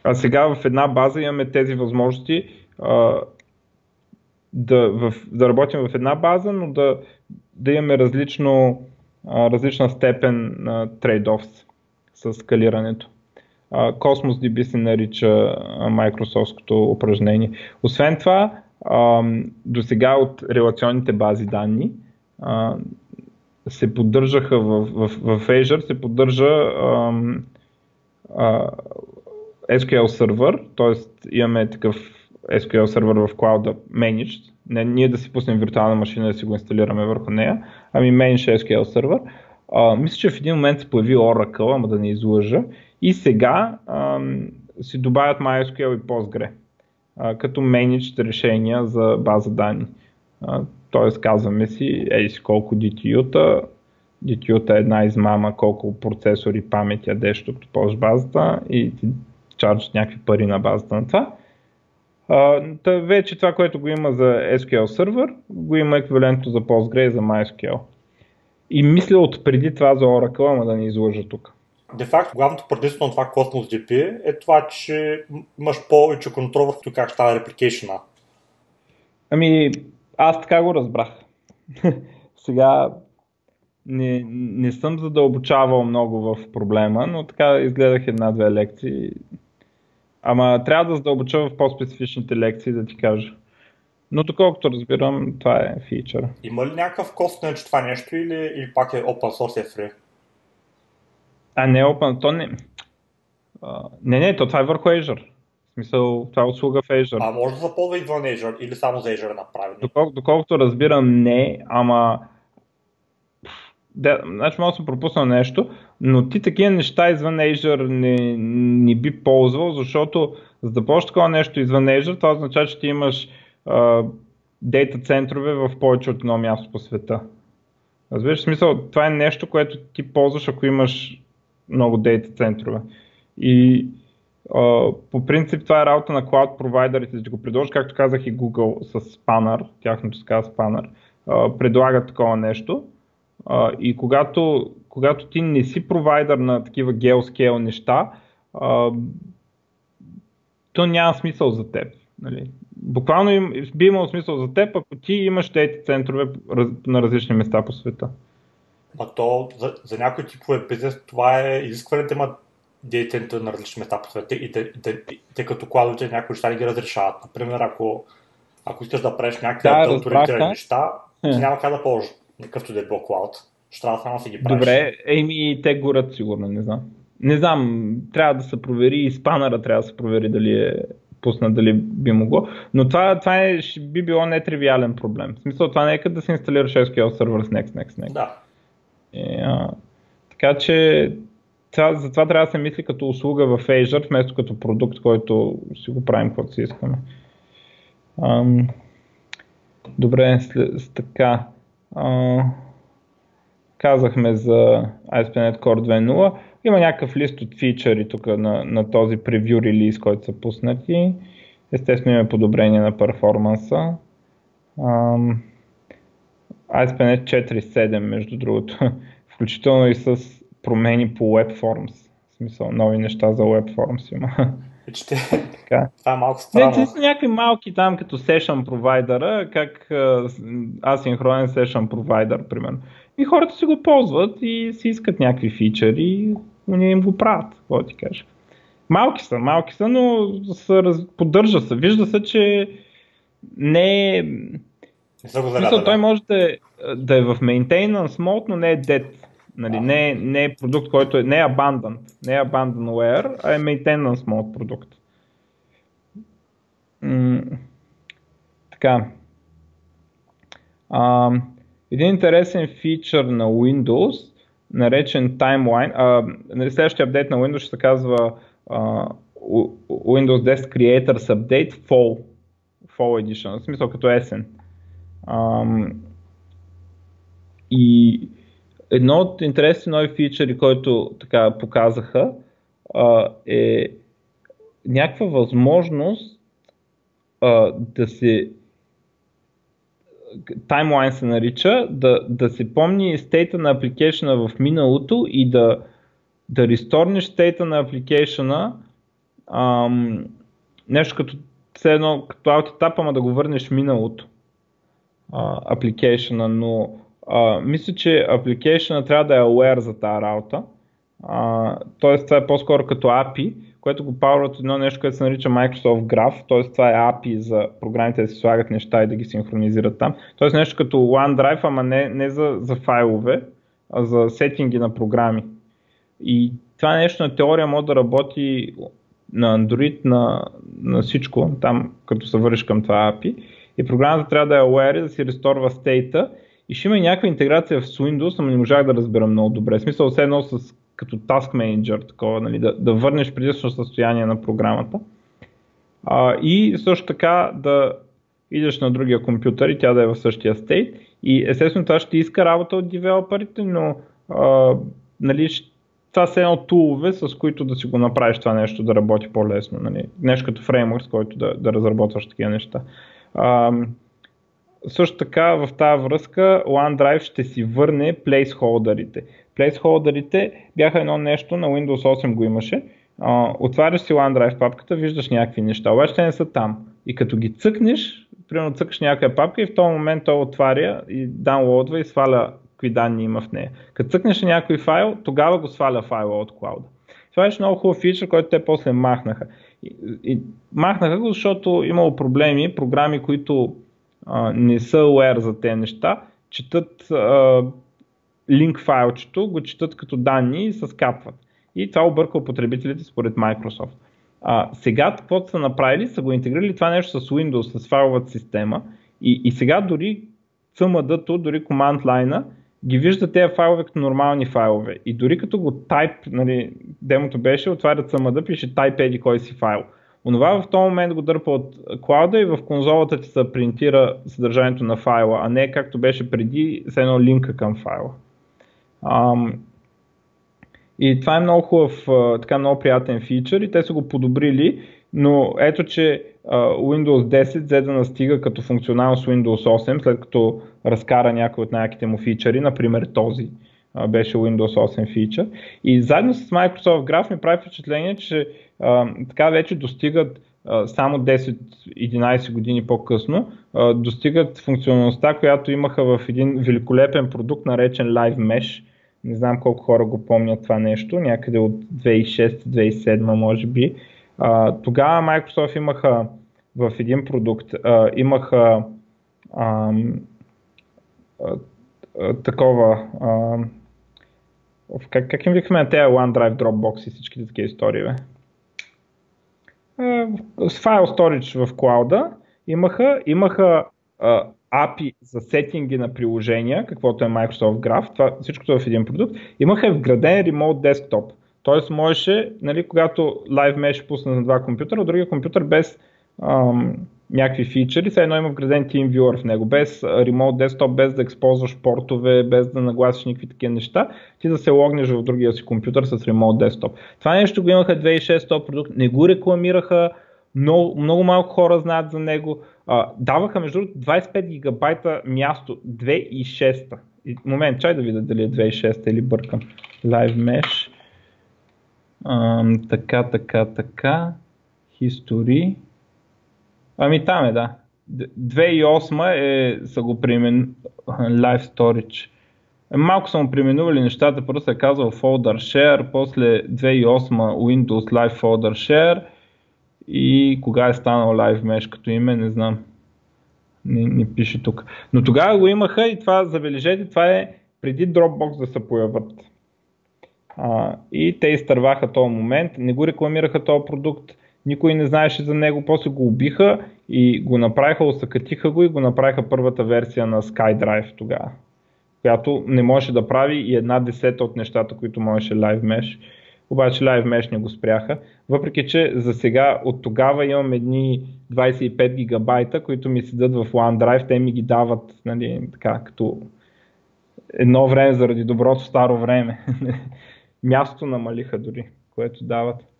а сега в една база имаме тези възможности а, да, в, да работим в една база, но да, да имаме различно, а, различна степен на трейд-офс с скалирането. Cosmos DB се нарича Microsoftското упражнение. Освен това, до сега от релационните бази данни се поддържаха в, в, в Azure, се поддържа SQL сервер, т.е. имаме такъв SQL сервер в клауда managed, не ние да си пуснем виртуална машина да си го инсталираме върху нея, ами managed SQL сервер. А, мисля, че в един момент се появи Oracle, ама да не излъжа. И сега ам, си добавят MySQL и Postgre а, като managed решения за база данни. Тоест казваме си, ей си колко DTU-та, DTU-та е една измама, колко процесори, памет ядеш, докато ползваш базата и ти чарджат някакви пари на базата на това. Uh, та вече това, което го има за SQL сервер, го има еквивалентно за Postgre и за MySQL. И мисля от преди това за Oracle, ама да не излъжа тук. Де факто, главното предимство на това Cosmos DP е това, че имаш повече контрол върху как става репликейшена. Ами, аз така го разбрах. Сега не, не съм задълбочавал много в проблема, но така изгледах една-две лекции. Ама трябва да задълбоча в по-специфичните лекции да ти кажа. Но доколкото разбирам, това е фичър. Има ли някакъв кост на това нещо или, или пак е open source е free? А не open, то не... А, не, не, то това е върху Azure. В смисъл, това е услуга в Azure. А може да запълва извън Azure или само за Azure е направено? Докол, доколкото разбирам, не, ама да, значи може да съм пропуснал нещо, но ти такива неща извън Azure не, не би ползвал, защото за да почнеш такова нещо извън Azure, това означава, че ти имаш дейта центрове в повече от едно място по света. Разбираш, смисъл, това е нещо, което ти ползваш, ако имаш много дейта центрове. И а, по принцип това е работа на cloud провайдерите да го предложат, както казах и Google с Spanner, тяхното се казва Spanner, а, предлагат такова нещо. А, и когато, когато ти не си провайдер на такива geoscale неща, а, то няма смисъл за теб. Нали? Буквално им, би имало смисъл за теб, ако ти имаш тези центрове на различни места по света. А то за, за някои типове бизнес това е изискване да имат дейтента на различни места по света и те като кладовете някои неща не ги разрешават. Например, ако, ако искаш да правиш някакви да, авторитирани неща, ти няма как да ползваш какъвто да е било клауд. Ще трябва само да си ги правиш. Добре, еми те горят сигурно, не знам. Не знам, трябва да се провери и спанъра трябва да се провери дали е пуснат, дали би могло. Но това, това е, би било нетривиален проблем. В смисъл, това не е като да се инсталираш SQL сервер с Next, Next, Next. Да. И, а, така че това, затова трябва да се мисли като услуга в Azure, вместо като продукт, който си го правим каквото си искаме. Ам, добре, след, така. А, казахме за ASP.NET Core 2.0. Има някакъв лист от фичъри тук на, на този превю релиз, който са пуснати. Естествено има подобрение на перформанса. Ам, ASP.NET 4.7 между другото, включително и с промени по WebForms. В смисъл, нови неща за WebForms има. Ще... Така. Това е малко странно. Не, са някакви малки там, като Session Provider, как асинхронен Session Provider, примерно. И хората си го ползват и си искат някакви фичъри и ние им го правят, какво ти кажа. Малки са, малки са, но са, раз... поддържа се. Вижда се, че не е... Смисъл, той може да е, да е в maintenance mode, но не е dead. Нали, не, е, не е продукт, който е, не е abandoned, не е abandonware, а е maintenance mode продукт. М- така. А, един интересен фичър на Windows, наречен Timeline, а, нали, следващия апдейт на Windows ще се казва а, Windows 10 Creators Update Fall, Fall Edition, в смисъл като есен. А, и едно от интересните нови фичъри, който така показаха, а, е някаква възможност а, да се таймлайн се нарича, да, да се помни стейта на апликейшена в миналото и да, да ресторнеш стейта на апликейшена нещо като все едно, като аутетап, ама да го върнеш миналото апликейшена, но а, мисля, че апликейшена трябва да е aware за тази работа. Тоест това е по-скоро като API, което го пауърват едно нещо, което се нарича Microsoft Graph, т.е. това е API за програмите да си слагат неща и да ги синхронизират там. Тоест нещо като OneDrive, ама не, не за, за файлове, а за сетинги на програми. И това нещо на теория може да работи на Android, на, на всичко, там като се вършиш към това API. И програмата трябва да е aware да си ресторва стейта и ще има и някаква интеграция в Windows, но не можах да разбера много добре. В смисъл все едно с като Task Manager, такова, нали, да, да върнеш предишно състояние на програмата. А, и също така да идеш на другия компютър и тя да е в същия стейт. И естествено това ще иска работа от девелоперите, но а, нали, това са едно тулове, с които да си го направиш това нещо да работи по-лесно. Нали. Нещо като фреймворк, с който да, да разработваш такива неща. А, също така в тази връзка OneDrive ще си върне плейсхолдерите. Плейсхолдерите бяха едно нещо, на Windows 8 го имаше. Отваряш си OneDrive папката, виждаш някакви неща, обаче те не са там. И като ги цъкнеш, примерно цъкаш някаква папка и в този момент той отваря и даунлоудва и сваля какви данни има в нея. Като цъкнеш някой файл, тогава го сваля файла от клауда. Това беше много хубав фичър, който те после махнаха. И, и махнаха го, защото имало проблеми, програми, които не са aware за тези неща, четат а, линк файлчето, го четат като данни и се скапват. И това обърква потребителите според Microsoft. А, сега каквото са направили, са го интегрирали това нещо с Windows, с файловата система и, и сега дори CMD-то, дори command line ги вижда тези файлове като нормални файлове. И дори като го type, нали, демото беше, отварят CMD, пише type еди кой си файл. Онова в този момент го дърпа от клауда и в конзолата ти се принтира съдържанието на файла, а не както беше преди с едно линка към файла. Ам, и това е много хубав, така много приятен фичър и те са го подобрили, но ето, че Windows 10 взе да настига като функционалност Windows 8, след като разкара някои от най-яките му фичъри, например този беше Windows 8 фичър. И заедно с Microsoft Graph ми прави впечатление, че така вече достигат само 10-11 години по-късно, достигат функционалността, която имаха в един великолепен продукт, наречен Live Mesh, не знам колко хора го помнят това нещо, някъде от 2006-2007 може би. Тогава Microsoft имаха в един продукт, имаха а, такова, а, как, как им викаме на OneDrive, Dropbox и всичките такива истории, бе? С файл storage в клауда имаха, имаха API за сетинги на приложения, каквото е Microsoft Graph, това всичкото е в един продукт, имаха вграден Remote Desktop. Тоест можеше, нали, когато Live Mesh пусна на два компютъра, другия компютър без ам, някакви фичери, все едно има вграден TeamViewer в него, без Remote Desktop, без да използваш портове, без да нагласиш никакви такива неща, ти да се логнеш в другия си компютър с Remote Desktop. Това нещо го имаха 2006 продукт, не го рекламираха, много, много малко хора знаят за него. А, даваха между 25 гигабайта място 2006. И, момент, чай да видя дали е 2006 или бъркам. Live Mesh. А, така, така, така. History. Ами там е, да. 2008 е, са го примен Live Storage. Е, малко са му применували нещата, се е казал Folder Share, после 2008 Windows Live Folder Share и кога е станал Live Mesh като име, не знам. Не, не пише тук. Но тогава го имаха и това, забележете, това е преди Dropbox да се появят. А, и те изтърваха този момент, не го рекламираха този продукт, никой не знаеше за него, после го убиха и го направиха, усъкатиха го и го направиха първата версия на SkyDrive тогава, която не можеше да прави и една десета от нещата, които можеше Live Mesh обаче Live Mesh не го спряха. Въпреки, че за сега от тогава имам едни 25 гигабайта, които ми седат в OneDrive, те ми ги дават нали, така, като едно време заради доброто старо време. Място намалиха дори, което дават.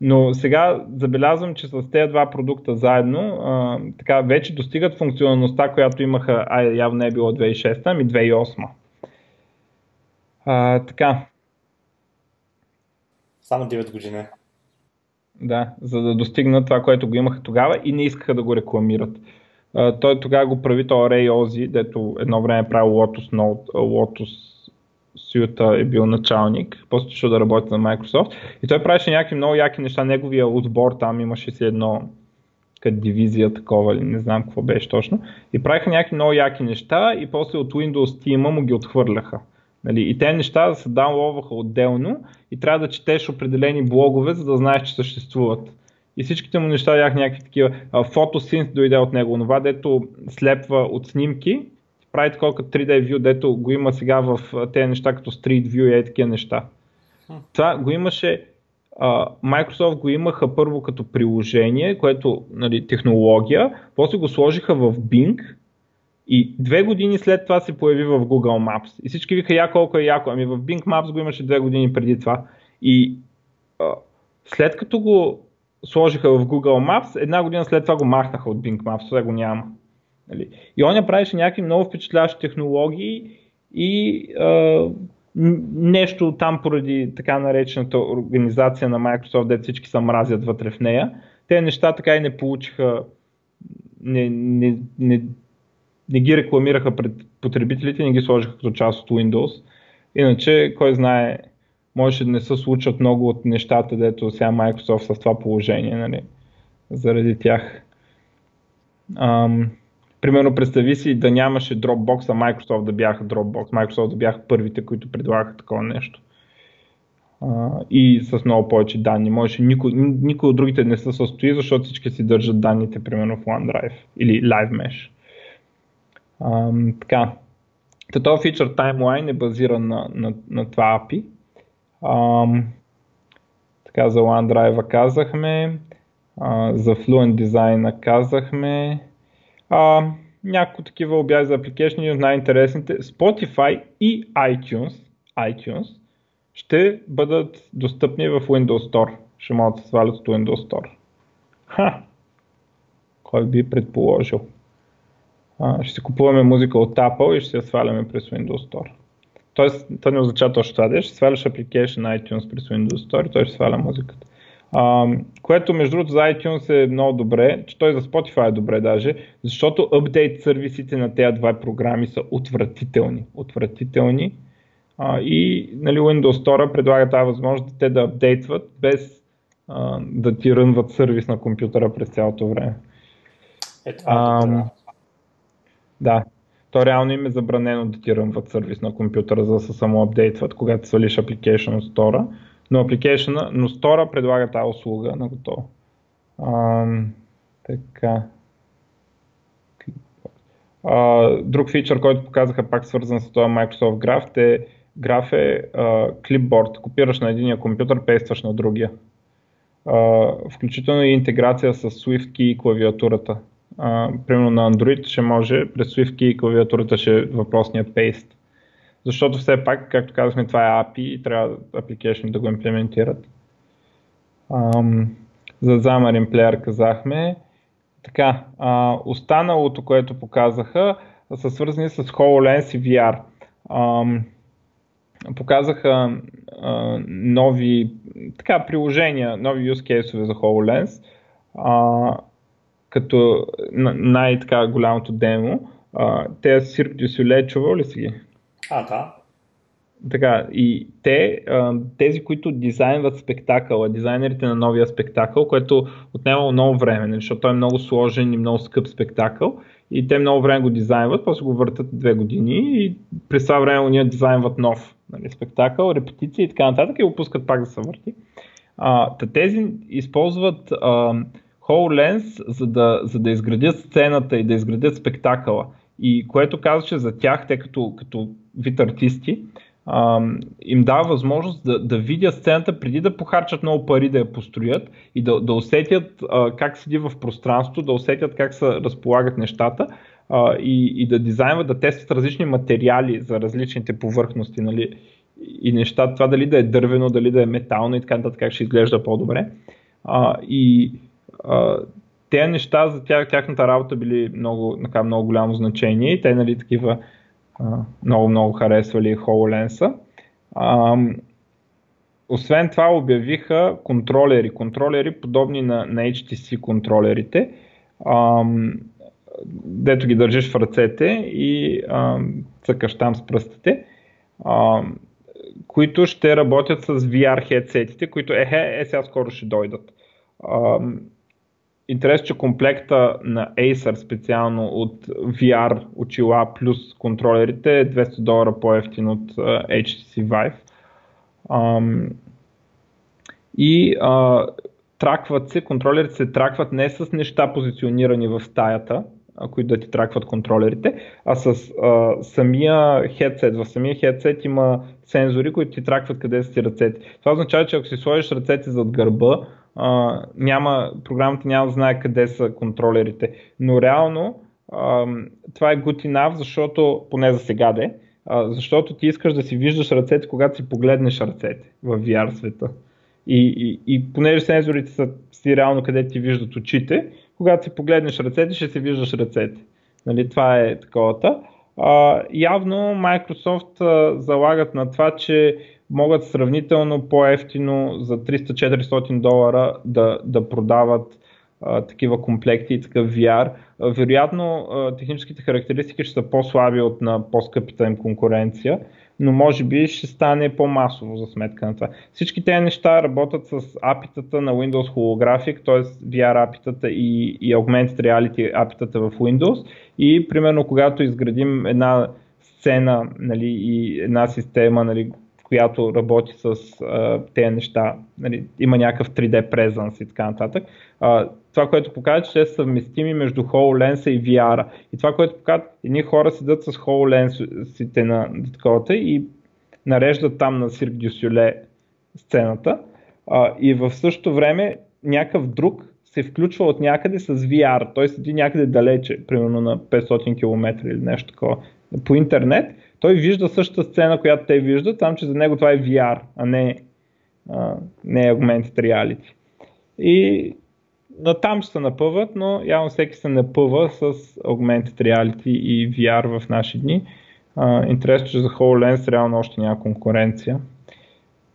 Но сега забелязвам, че с тези два продукта заедно а, така, вече достигат функционалността, която имаха, а явно не е било 2006, ами 2008. А, така, само 9 години. Да, за да достигнат това, което го имаха тогава и не искаха да го рекламират. Uh, той тогава го прави то Рей Ози, дето едно време е правил Lotus Note, Lotus Suite е бил началник, после ще да работи на Microsoft и той правеше някакви много яки неща, неговия отбор там имаше си едно като дивизия такова, не знам какво беше точно. И правиха някакви много яки неща и после от Windows Team му ги отхвърляха Нали, и те неща се даунловаха отделно и трябва да четеш определени блогове, за да знаеш, че съществуват. И всичките му неща бяха някакви такива. Фотосинт дойде от него, това дето слепва от снимки, прави такова като 3D View, дето го има сега в тези неща като Street View и такива неща. Това го имаше, Microsoft го имаха първо като приложение, което нали, технология, после го сложиха в Bing и две години след това се появи в Google Maps. И всички виха, я колко е яко. Ами в Bing Maps го имаше две години преди това. И а, след като го сложиха в Google Maps, една година след това го махнаха от Bing Maps, сега го няма. Нали? И он я правеше някакви много впечатляващи технологии и а, нещо там поради така наречената организация на Microsoft, де всички се мразят вътре в нея. Те неща така и не получиха, не, не, не, не ги рекламираха пред потребителите, не ги сложиха като част от Windows. Иначе, кой знае, може да не се случат много от нещата, дето сега Microsoft с това положение, нали, заради тях. Ам, примерно представи си да нямаше Dropbox, а Microsoft да бяха Dropbox, Microsoft да бяха първите, които предлагаха такова нещо. И с много повече данни. Може никой, никой от другите не се състои, защото всички си държат данните, примерно в OneDrive или LiveMesh. А, така. Този фичър Timeline е базиран на, на, на това API. А, така за OneDrive казахме, а, за Fluent Design казахме, а, няколко такива обяви за application от най-интересните. Spotify и iTunes, iTunes ще бъдат достъпни в Windows Store. Ще могат да се свалят от Windows Store. Ха! Кой би предположил? А, ще си купуваме музика от Apple и ще я сваляме през Windows Store. Тоест, това не означава точно това, ще сваляш application iTunes през Windows Store и той ще сваля музиката. А, което между другото за iTunes е много добре, че той за Spotify е добре даже, защото апдейт сервисите на тези два програми са отвратителни. Отвратителни. А, и нали, Windows Store предлага тази възможност те да апдейтват без а, да ти рънват сервис на компютъра през цялото време. Е, това е да, то реално им е забранено да ти рънват сервис на компютъра, за да се само апдейтват, когато свалиш application Store но application, но Store предлага тази услуга на готово. Ам, така. А, друг фичър, който показаха пак свързан с това Microsoft Graph, е Graph е а, клипборд. Копираш на единия компютър, пействаш на другия. А, включително и интеграция с SwiftKey и клавиатурата. А, примерно на Android ще може през SwiftKey и клавиатурата ще е въпросния пейст. Защото все пак, както казахме, това е API и трябва application да го имплементират. Um, за Xamarin Player казахме. Така, а, останалото, което показаха, са свързани с HoloLens и VR. Um, показаха а, нови така, приложения, нови use case за HoloLens, а, като най-така голямото демо. А, те Cirque du Soleil, чувал ли си ги? А, да. Така, и те, тези, които дизайнват спектакъла, дизайнерите на новия спектакъл, което отнема много време, нали, защото той е много сложен и много скъп спектакъл, и те много време го дизайнват, после го въртат две години и през това време ние дизайнват нов нали, спектакъл, репетиции и така нататък и го пускат пак да се върти. А, тези използват а, HoloLens, за да, за да изградят сцената и да изградят спектакъла. И което казва, че за тях, те като, като вид артисти, им дава възможност да, да видят сцената преди да похарчат много пари да я построят и да, да усетят а, как седи в пространството, да усетят как се разполагат нещата и, и да дизайнват, да тестват различни материали за различните повърхности нали, и неща, това дали да е дървено, дали да е метално и така нататък, как ще изглежда по-добре. И те неща за тях, тяхната работа били много, така, много голямо значение и те нали, такива много-много харесвали HoloLens. освен това обявиха контролери, контролери подобни на, на HTC контролерите, ам, дето ги държиш в ръцете и ам, цъкаш там с пръстите, ам, които ще работят с VR хедсетите, които е, е, е сега скоро ще дойдат. Ам, интерес, че комплекта на Acer специално от VR очила плюс контролерите е 200 долара по-ефтин от HTC Vive. Um, и uh, тракват се, контролерите се тракват не с неща позиционирани в стаята, които да ти тракват контролерите, а с а, самия хедсет. В самия хедсет има сензори, които ти тракват къде са ти ръцете. Това означава, че ако си сложиш ръцете зад гърба, а, няма, програмата няма да знае къде са контролерите. Но реално а, това е good enough, защото, поне за сега де, а, защото ти искаш да си виждаш ръцете, когато си погледнеш ръцете в VR света. И, и, и понеже сензорите са си реално къде ти виждат очите, когато си погледнеш ръцете, ще си виждаш ръцете. Нали, това е таковата. А, явно Microsoft а, залагат на това, че могат сравнително по-ефтино за 300-400 долара да, да продават а, такива комплекти и такъв VR. Вероятно а, техническите характеристики ще са по-слаби от на по-скъпите им конкуренция, но може би ще стане по-масово за сметка на това. Всички тези неща работят с апитата на Windows Holographic, т.е. VR апитата и, и Augmented Reality апитата в Windows и примерно когато изградим една сцена нали, и една система, нали, която работи с а, тези неща, нали, има някакъв 3D презенс и така нататък. А, това, което показва, че те са съвместими между HoloLens и VR. И това, което показва, едни хора седат с HoloLens на таковата и нареждат там на Cirque du Soleil сцената. А, и в същото време някакъв друг се включва от някъде с VR. Той седи някъде далече, примерно на 500 км или нещо такова по интернет той вижда същата сцена, която те виждат, там че за него това е VR, а не, а, не Augmented Reality. И на там ще се напъват, но явно всеки се напъва с Augmented Reality и VR в наши дни. интересно, че за HoloLens реално още няма конкуренция.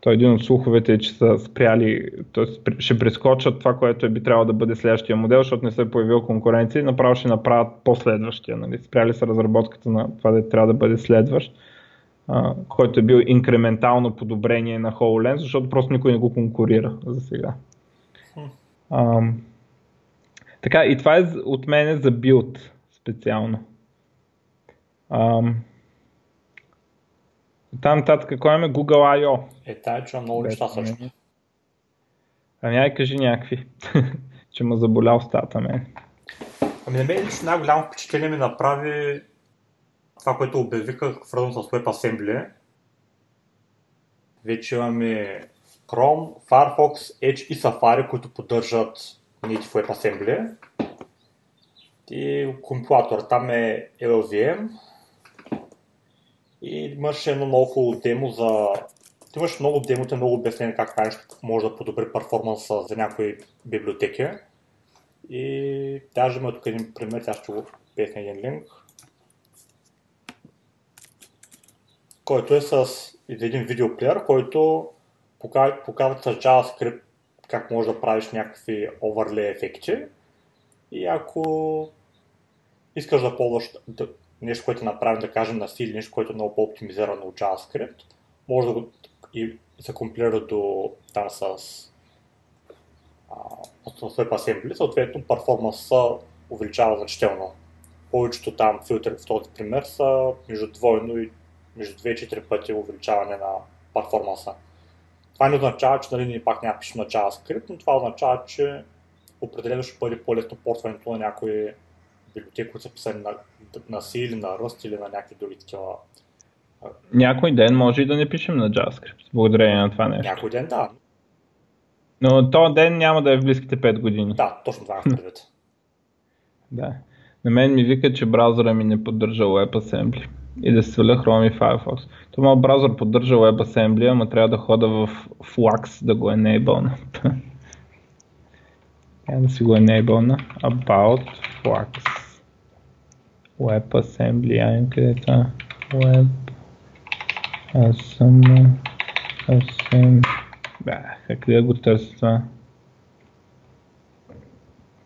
Той един от слуховете е, че са спряли, т.е. ще прескочат това, което е би трябвало да бъде следващия модел, защото не се е появил конкуренция и направо ще направят последващия. Нали? Спряли са разработката на това да трябва да бъде следващ, а, който е бил инкрементално подобрение на HoloLens, защото просто никой не го конкурира за сега. А, така, и това е от мене за билд специално. А, там нататък, какво имаме Google I.O. Е, тая чуя много неща също. Ами ай кажи някакви, че му заболя устата мен. Ами на мен лично най-голямо впечатление ми направи това, което обявиха свързано с WebAssembly. Вече имаме Chrome, Firefox, Edge и Safari, които поддържат Native WebAssembly. И компилатор там е LLVM, и имаше едно много хубаво демо за... Ти имаш много демота, много обяснение как това може да подобри перформанса за някои библиотеки. И даже има тук един пример, тя ще го песня един линк, който е с един видеоплеер, който показва с JavaScript как можеш да правиш някакви оверлей ефекти. И ако искаш да ползваш, нещо, което направим, да кажем, на C нещо, което е много по-оптимизирано от JavaScript, може да го и се компилира до там с, WebAssembly, съответно перформанса увеличава значително. Повечето там филтри в този пример са между двойно и между 2 4 пъти увеличаване на перформанса. Това не означава, че нали, ние пак няма пишем на JavaScript, но това означава, че определено ще бъде по-лесно портването на някои библиотеки, които са писани на, на C или на Rust или на някакви други такива. Някой ден може и да не пишем на JavaScript, благодарение на това нещо. Някой ден, да. Но този ден няма да е в близките 5 години. Да, точно това е предвид. да. На мен ми вика, че браузъра ми не поддържа WebAssembly и да сваля Chrome и Firefox. То моят браузър поддържа WebAssembly, ама трябва да хода в Flux да го enable. Я да си го enable About Flux. WebAssembly, е Web Assembly Бах, къде го търся това?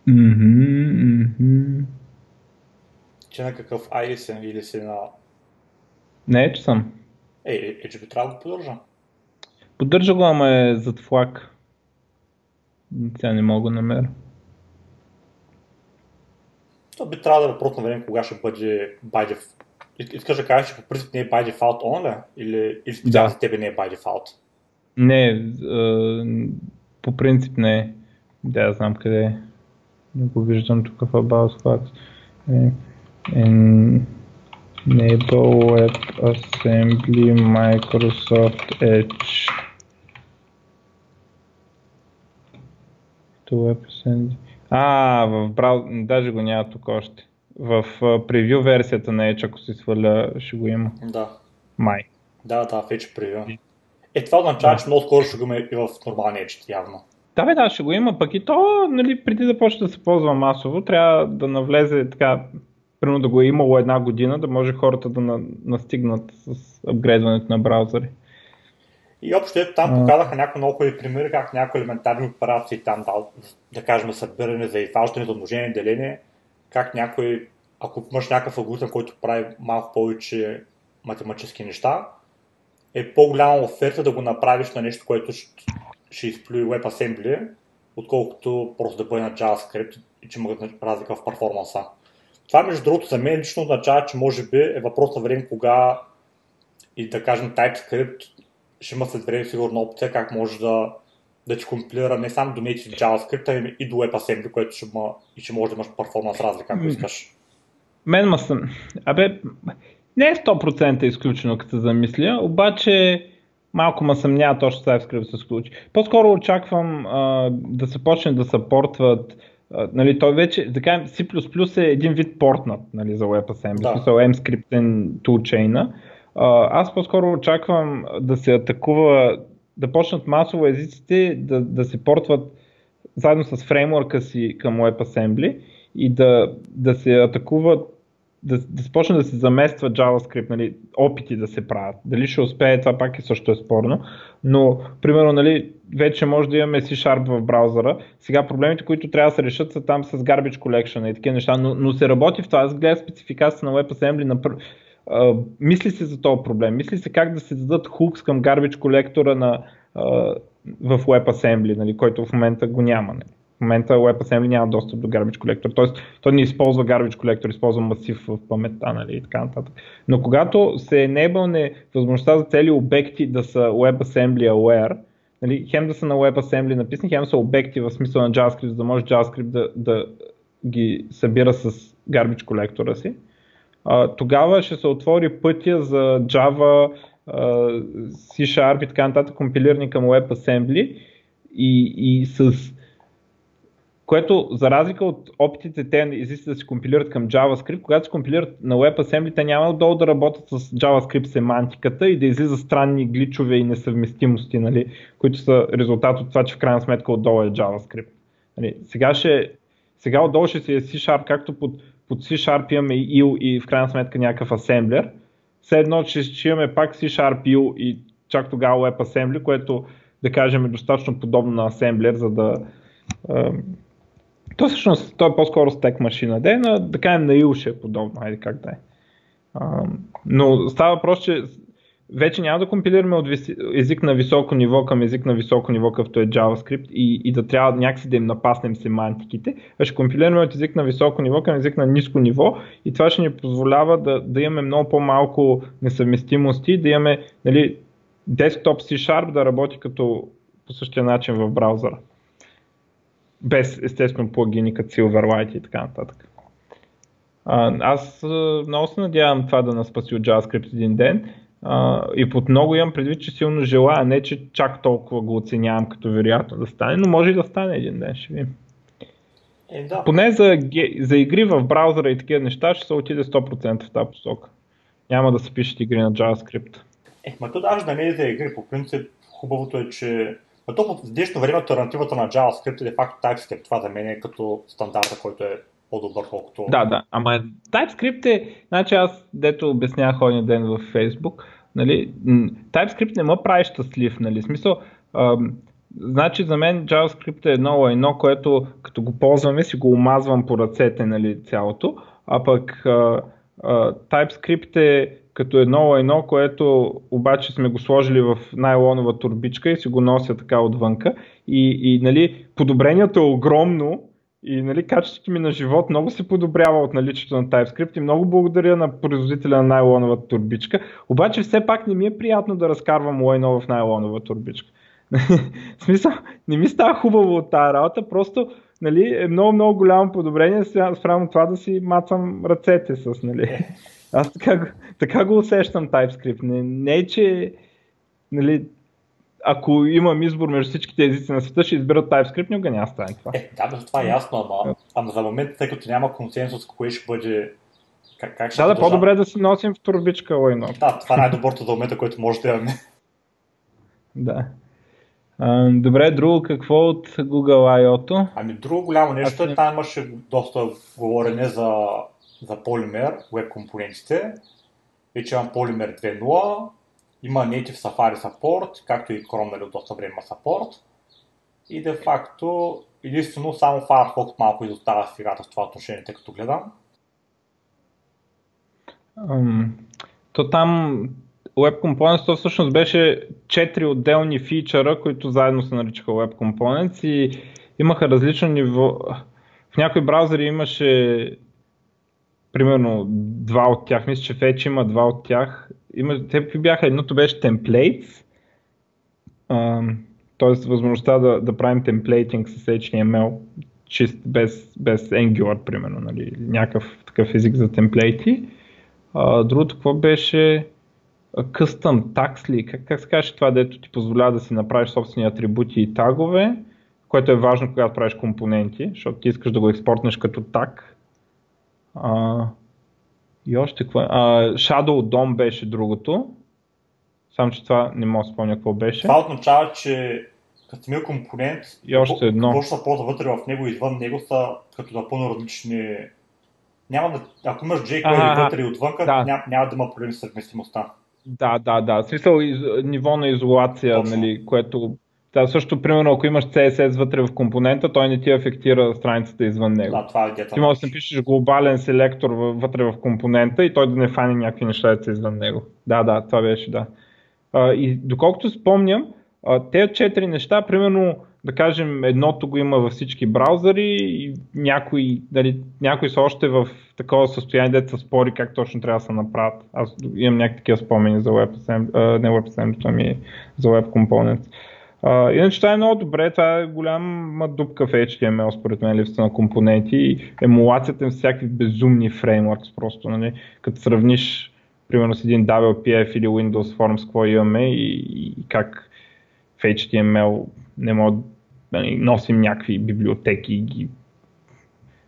Мхм, мхм. Че на какъв ISM или си на... Не, че съм. Е, е, е, че би трябва да го поддържа. Поддържа го, ама е зад флаг. Сега не мога да намеря. То би трябвало да е въпрос на време кога ще бъде by default. Искаш да кажеш, че по принцип не е by default on ли? Или, или специално да. за тебе не е by default? Не, по принцип не е. Да, знам къде е. Не го виждам тук в About Facts. Enable WebAssembly Microsoft Edge. To WebAssembly. А, в брауз... даже го няма тук още. В превю версията на Edge, ако си сваля, ще го има. Да. Май. Да, да, в Edge превю. Е, това означава, да. че много скоро ще го има и в нормалния Edge, явно. Да, бе, да, ще го има, пък и то, нали, преди да почне да се ползва масово, трябва да навлезе така, примерно да го е имало една година, да може хората да на, настигнат с апгрейдването на браузъри. И общо ето там показаха някои много хубави примери, как някои елементарни операции там, да, да кажем, събиране за изваждане, за умножение, деление, как някой, ако имаш някакъв алгоритъм, който прави малко повече математически неща, е по-голяма оферта да го направиш на нещо, което ще, ще изплюи WebAssembly, отколкото просто да бъде на JavaScript и че могат разлика в перформанса. Това, между другото, за мен лично означава, че може би е въпрос на време кога и да кажем TypeScript ще има след време сигурно опция как може да, да ти компилира не само до native JavaScript, а и до WebAssembly, което ще, има, и ще може да имаш перформанс разлика, ако искаш. Мен ма съм... Абе, не е 100% изключено, като се замисля, обаче малко ме съмнява точно TypeScript се случи. По-скоро очаквам а, да се почне да съпортват Uh, нали, той вече, да кажем, C++ е един вид портнат нали, за WebAssembly, да. смисъл M-скриптен toolchain. Аз по-скоро очаквам да се атакува, да почнат масово езиците да, да се портват заедно с фреймворка си към WebAssembly и да, да се атакуват да, да започне да се замества JavaScript, нали, опити да се правят. Дали ще успее, това пак е също е спорно. Но, примерно, нали, вече може да имаме C-Sharp в браузъра. Сега проблемите, които трябва да се решат са там с Garbage Collection и такива неща, но, но се работи в това. Аз гледах спецификацията на WebAssembly на Мисли се за този проблем, мисли се как да се дадат хукс към Garbage колектора на, uh, в WebAssembly, нали, който в момента го няма. Нали в момента WebAssembly няма достъп до Garbage Collector, т.е. той не използва Garbage Collector, използва масив в паметта нали, и така нататък. Но когато се enable възможността за цели обекти да са WebAssembly aware, нали, хем да са на WebAssembly написани, хем са обекти в смисъл на JavaScript, за да може JavaScript да, да ги събира с Garbage Collector си, тогава ще се отвори пътя за Java, C-Sharp и така нататък, компилирани към WebAssembly и, и с което за разлика от опитите те изисква да се компилират към JavaScript, когато се компилират на WebAssembly, те няма отдолу да работят с JavaScript семантиката и да излиза странни гличове и несъвместимости, нали, които са резултат от това, че в крайна сметка отдолу е JavaScript. Нали, сега, ще, сега отдолу ще си е C-Sharp, както под, под C-Sharp имаме IL и в крайна сметка някакъв асемблер. Все едно, че ще имаме пак C-Sharp IL и чак тогава WebAssembly, което да кажем е достатъчно подобно на асемблер, за да то всъщност то е по-скоро стек машина, да, но да кажем на Илше е подобно, айде как да е. но става въпрос, че вече няма да компилираме от език на високо ниво към език на високо ниво, какъвто е JavaScript и, и да трябва някакси да им напаснем семантиките, а ще компилираме от език на високо ниво към език на ниско ниво и това ще ни позволява да, да имаме много по-малко несъвместимости, да имаме нали, desktop C-Sharp да работи като по същия начин в браузъра без естествено плагини като Silverlight и така нататък. Аз много се надявам това да нас спаси от JavaScript един ден а, и под много имам предвид, че силно желая, не че чак толкова го оценявам като вероятно да стане, но може и да стане един ден, ще видим. Е, да. Поне за, за игри в браузъра и такива неща ще се отиде 100% в тази посока. Няма да се пишат игри на JavaScript. Е, ма то даже да не е за игри. По принцип, хубавото е, че но то в днешно време альтернативата на JavaScript е де факто TypeScript. Това за мен е като стандарта, който е по-добър, колкото... Да, да. Ама TypeScript е... Значи аз, дето обяснявах един ден в Facebook, нали, TypeScript не ме прави щастлив, нали, смисъл, ам, значи за мен JavaScript е едно едно, което като го ползваме си го омазвам по ръцете, нали, цялото, а пък а, а, TypeScript е като едно едно, което обаче сме го сложили в найлонова турбичка и си го нося така отвънка. И, и нали, подобрението е огромно и нали, качеството ми на живот много се подобрява от наличието на TypeScript и много благодаря на производителя на найлоновата турбичка. Обаче все пак не ми е приятно да разкарвам лайно в найлонова турбичка. в смисъл, не ми става хубаво от тази работа, просто нали, е много, много голямо подобрение спрямо това да си мацам ръцете с, нали. Аз така, така го усещам TypeScript. Не, не е, че нали, ако имам избор между всичките езици на света, ще избера TypeScript, но няма стане това. Е, да, бе, това е ясно, ама, ама за момента, тъй като няма консенсус, кое ще бъде как, как ще да, да, по-добре да си носим в турбичка лайно. Да, това е най-доброто за момента, което може да имаме. да. А, добре, друго какво от Google I.O.-то? Ами друго голямо нещо е, там имаше доста говорене за, за Polymer, веб компонентите. Вече имам Polymer 2.0, има Native Safari Support, както и Chrome нали, от доста време има Support. И де факто, единствено само Firefox малко изостава играта в това отношение, тъй като гледам. Um, то там Web Components то всъщност беше 4 отделни фичъра, които заедно се наричаха Web Components и имаха различно ниво. В някои браузъри имаше примерно два от тях, мисля, че вече има два от тях. Има, те бяха, едното беше templates, т.е. възможността да, да правим темплейтинг с HTML, чист без, без Angular, примерно, нали, някакъв такъв език за темплейти. А, другото какво беше Custom Tags ли? Как, как се каже това, дето ти позволява да си направиш собствени атрибути и тагове, което е важно, когато правиш компоненти, защото ти искаш да го експортнеш като таг. А, и още какво? А, Shadow DOM беше другото. Само, че това не мога да спомня какво беше. Това означава, че като компонент, и още едно. какво ще се ползва вътре в него и извън него са като напълно различни няма да, ако имаш jQuery вътре и отвън, да. няма, няма да има проблем с съвместимостта. Да, да, да. В смисъл из, ниво на изолация, Точно. нали, което да, също, примерно, ако имаш CSS вътре в компонента, той не ти афектира страницата извън него. Да, това е Ти можеш да напишеш глобален селектор вътре в компонента и той да не фане някакви неща извън него. Да, да, това беше, да. А, и доколкото спомням, тези четири неща, примерно, да кажем, едното го има във всички браузъри и някои, дали, някои са още в такова състояние, дето спори как точно трябва да се направят. Аз имам някакви такива спомени за WebAssembly, не WebAssembly, ами за Web Components. Uh, иначе това е много добре, това е голяма дупка в HTML, според мен, липса на компоненти и емулацията им всякакви безумни фреймворкс, просто, нали, като сравниш, примерно с един WPF или Windows Forms, какво имаме и, и как в HTML не мога нали, носим някакви библиотеки и ги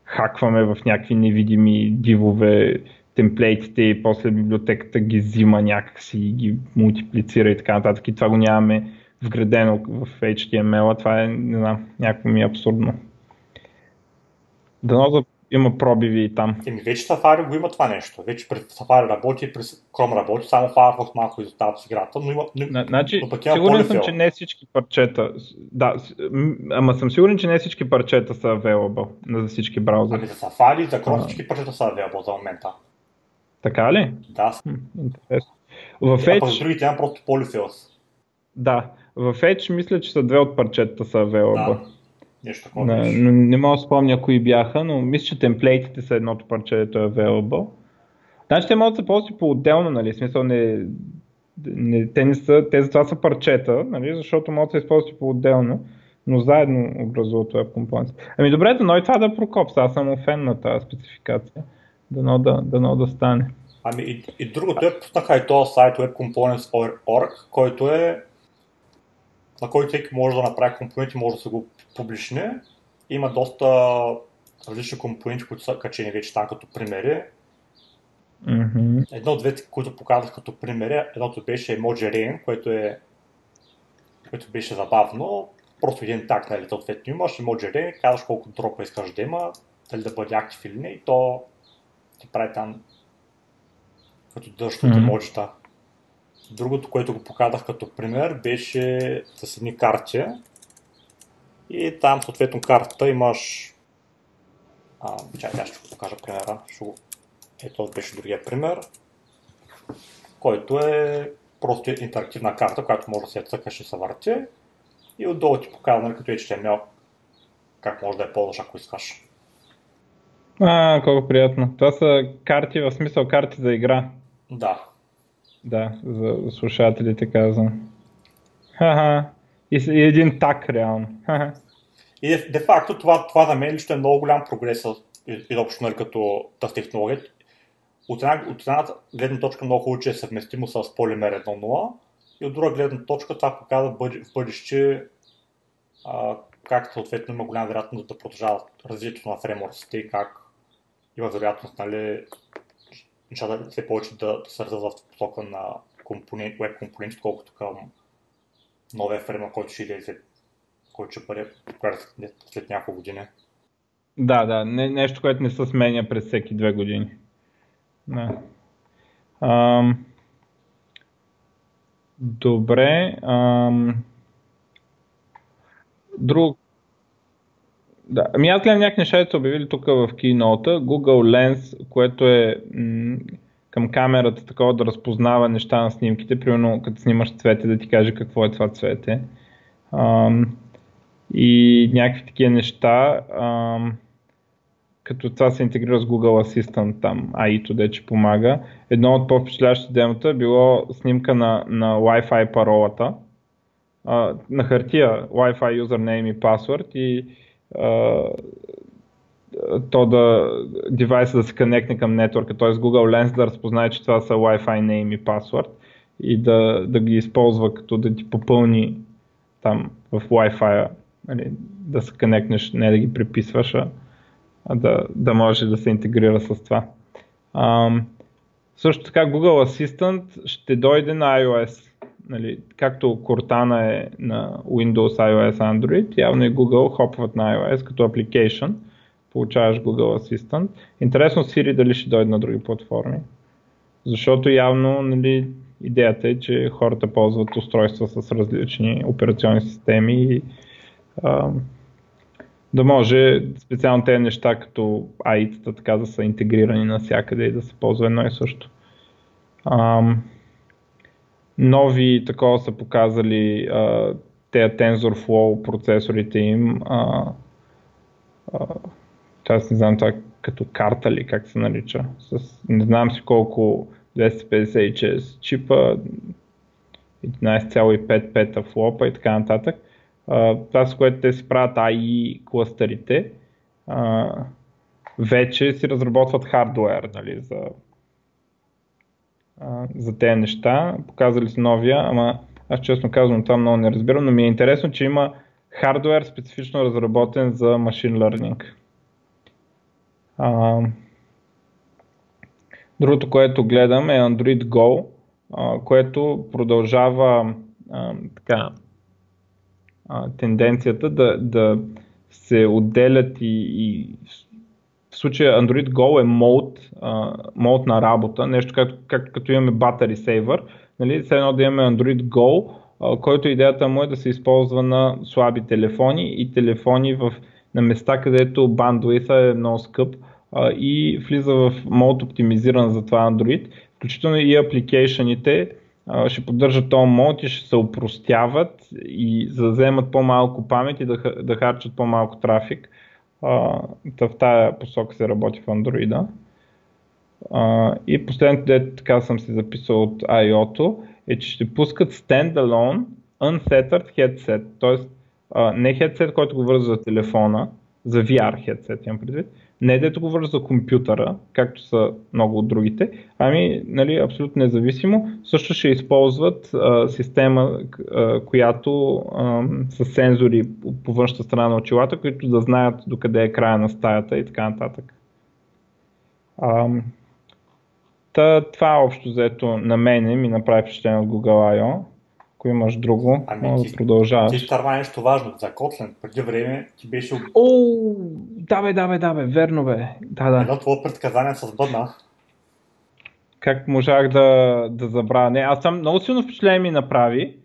хакваме в някакви невидими дивове темплейтите и после библиотеката ги взима някакси и ги мултиплицира и така нататък. И това го нямаме вградено в HTML, това е, не знам, някакво ми е абсурдно. Дано да има пробиви и там. Еми, вече Safari го има това нещо. Вече през Safari работи, през Chrome работи, само Firefox малко изостава с играта, но има. Но, значи, но пък има сигурен съм, че не всички парчета. Да, ама съм сигурен, че не всички парчета са available за всички браузъри. Ами за Safari, за Chrome всички парчета са available за момента. Така ли? Да. интересно. В Edge... А другите няма просто polyfills. Да, в Edge мисля, че са две от парчетата са available. Да. Нещо такова. Не, не, не мога да спомня кои бяха, но мисля, че темплейтите са едното парче, което е available. Значи те могат да се ползват по-отделно, нали? Смисъл не, не, те, не са, те затова са парчета, нали? защото могат да се използват по-отделно, но заедно образуват Web Components. Ами добре, но и това да прокопс, аз съм фен на тази спецификация. Дано да, дано да стане. Ами и, и другото е, пуснаха и този сайт webcomponents.org, който е на който всеки може да направи компоненти, може да се го публичне. Има доста различни компоненти, които са качени вече там като примери. Mm-hmm. Едно от двете, които показах като примери, едното беше Emoji Rain, което, е, което беше забавно. Просто един так, нали, съответно имаш Emoji Rain, казваш колко дропа искаш да има, дали да бъде актив или не, и то ти прави там като дъжд от mm-hmm. емоджита. Другото, което го показах като пример, беше с едни карти. И там, съответно, картата имаш... А, чакай, аз ще го покажа примера. Ще го... Ето беше другия пример, който е просто интерактивна карта, която може да се цъкаш и се върти. И отдолу ти показва, нали, като HTML как може да я ползваш, ако искаш. А, колко приятно. Това са карти, в смисъл карти за игра. Да. Да, за слушателите казвам. Ха-ха. И, и един так, реално. И де, факто това, това за мен лично е много голям прогрес изобщо нали, като тази технология. От една, от една гледна точка много хубаво, че е съвместимо с полимер 1.0 и от друга гледна точка това показва в бъдеще а, как съответно има голяма вероятност да продължава развитието на фреймворците и как има вероятност нали, нещата все повече да, развиват в посока на компонент, веб компоненти, колкото към новия фреймворк, който ще излезе, който ще бъде след, след няколко години. Да, да, не, нещо, което не се сменя през всеки две години. Да. Ам... Добре. Ам... Друг. Да. Ами аз гледам някакви неща, са обявили тук в Keynote. Google Lens, което е м- към камерата такова да разпознава неща на снимките. Примерно като снимаш цвете да ти каже какво е това цвете. Ам... И някакви такива неща. Ам като това се интегрира с Google Assistant, там AI-то дече помага. Едно от по-впечатляващите демота е било снимка на, на Wi-Fi паролата, а, на хартия Wi-Fi username и password и то да девайса да се коннектне към нетворка, т.е. Google Lens да разпознае, че това са Wi-Fi name и password и да, да ги използва като да ти попълни там в Wi-Fi, нали, да се коннектнеш, не да ги приписваш, а да, да може да се интегрира с това. А, също така Google Assistant ще дойде на iOS. Нали, както Cortana е на Windows, iOS, Android, явно и Google хопват на iOS като application. Получаваш Google Assistant. Интересно Siri дали ще дойде на други платформи. Защото явно нали, идеята е, че хората ползват устройства с различни операционни системи и а, да може специално тези неща като AI-тата така да са интегрирани навсякъде и да се ползва едно и също. Ам, нови такова са показали а, тези TensorFlow процесорите им. А, а, не знам това като карта ли, как се нарича. С, не знам си колко 256 чипа, 11,5 пета флопа и така нататък това с което те си правят AI кластерите, вече си разработват хардуер нали, за, за тези неща. Показали си новия, ама аз честно казвам това много не разбирам, но ми е интересно, че има хардуер специфично разработен за машин learning. Другото, което гледам е Android Go, което продължава така, а, тенденцията да, да се отделят и, и в случая Android Go е мод, мод на работа, нещо както, как, като имаме Battery Saver, нали, все едно да имаме Android Go, който идеята му е да се използва на слаби телефони и телефони в, на места, където бандуита е много скъп а, и влиза в мод оптимизиран за това Android, включително и апликейшените ще поддържат този мод и ще се упростяват и за да вземат по-малко памет и да, да харчат по-малко трафик. А, в тая посока се работи в Android. И последното, дето така съм си записал от IOTO, е, че ще пускат standalone unfettered headset, т.е. не headset, който го вързва за телефона, за VR headset имам предвид, не дето го вържа за компютъра, както са много от другите, ами нали, абсолютно независимо. Също ще използват а, система, а, която а, с сензори по външната страна на очилата, които да знаят докъде е края на стаята и така нататък. А, та, това общо взето на мене ми направи впечатление от Google I.O. Ако имаш друго, ами, може да продължаваш. Ти старва нещо важно за Kotlin. Преди време ти беше... О, да бе, да бе, да бе, верно бе. Да, да. Едно твое предсказание с бъдна. Как можах да, да забравя? Не, аз съм много силно впечатление ми направи,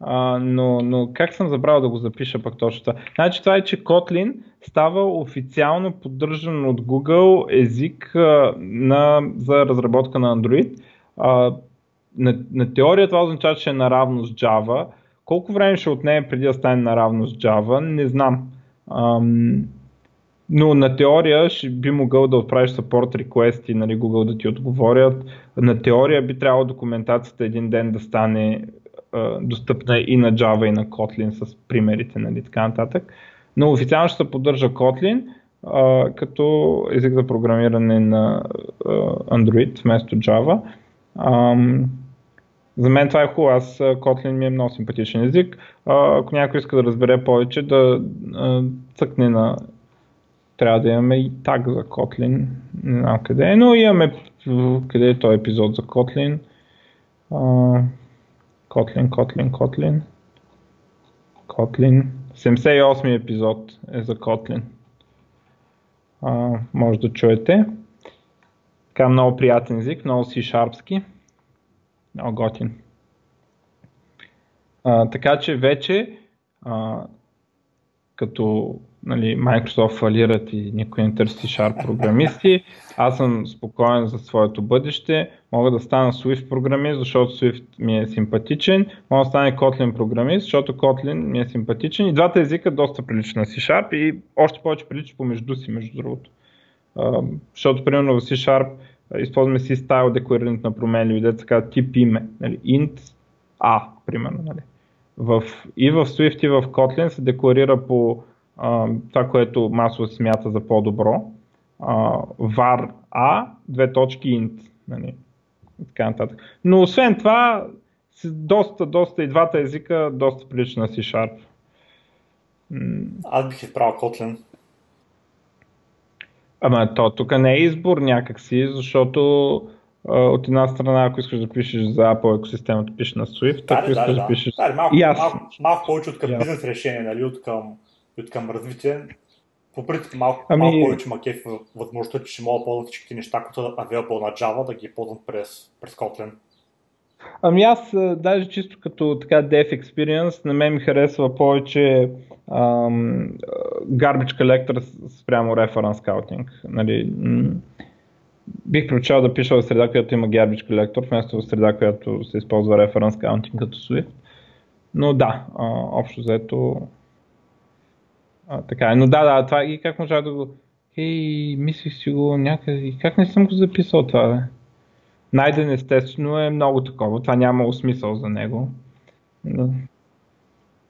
а, но, но как съм забравил да го запиша пък точно това? Значи това е, че Kotlin става официално поддържан от Google език а, на, за разработка на Android. А, на, на теория това означава, че е наравно с Java. Колко време ще отнеме преди да стане наравно с Java, не знам. Ам, но на теория ще би могъл да отправиш support request и нали, Google да ти отговорят. На теория би трябвало документацията един ден да стане а, достъпна и на Java и на Kotlin с примерите, нали, така нататък. Но официално ще се поддържа Kotlin а, като език за програмиране на а, Android вместо Java. Ам, за мен това е хубаво. Аз Kotlin ми е много симпатичен език. А, ако някой иска да разбере повече, да а, цъкне на трябва да имаме и таг за Kotlin. Не знам къде е, но имаме къде е този епизод за Kotlin. Kotlin, Kotlin, Kotlin. Kotlin. 78 епизод е за Kotlin. Uh, може да чуете. Така много приятен език, много C-шарпски. Много готин. Uh, така че вече uh, като нали, Microsoft фалират и никой не търси Sharp програмисти. Аз съм спокоен за своето бъдеще. Мога да стана Swift програмист, защото Swift ми е симпатичен. Мога да стане Kotlin програмист, защото Kotlin ми е симпатичен. И двата езика доста приличат на C-Sharp и още повече приличат помежду си, между другото. Uh, защото, примерно, в C-Sharp използваме си стайл декларирането на променливи, деца така тип име, нали, int a, примерно. Нали. В, и в Swift и в Kotlin се декларира по а, това, което масово се смята за по-добро. А, var a, две точки int. Нали, така нататък. Но освен това, доста, доста и двата езика доста прилича на C-Sharp. Аз бих избрал Kotlin. Ама то тук не е избор някакси, защото от една страна, ако искаш да пишеш за Apple екосистемата, пишеш на Swift, да, ако искаш да, да, пишеш... Да, малко, аз... малко, малко повече от към Yeah. бизнес решение, нали, от към, от към развитие. По принцип малко, Ами- малко повече макеф възможността, че ще мога да ползвам всичките неща, които са available на Java, да ги ползвам през, през Kotlin. Ами аз, даже чисто като така dev experience, на мен ми харесва повече ам, garbage collector спрямо reference scouting. Нали, м- бих предпочел да пиша в среда, която има garbage collector, вместо в среда, която се използва reference counting като Swift. Но да, а, общо взето а, така е. Но да, да, това и как можа да го... Ей, мислих си го някъде... Как не съм го записал това, бе? Найден естествено е много такова. Това няма смисъл за него. Но...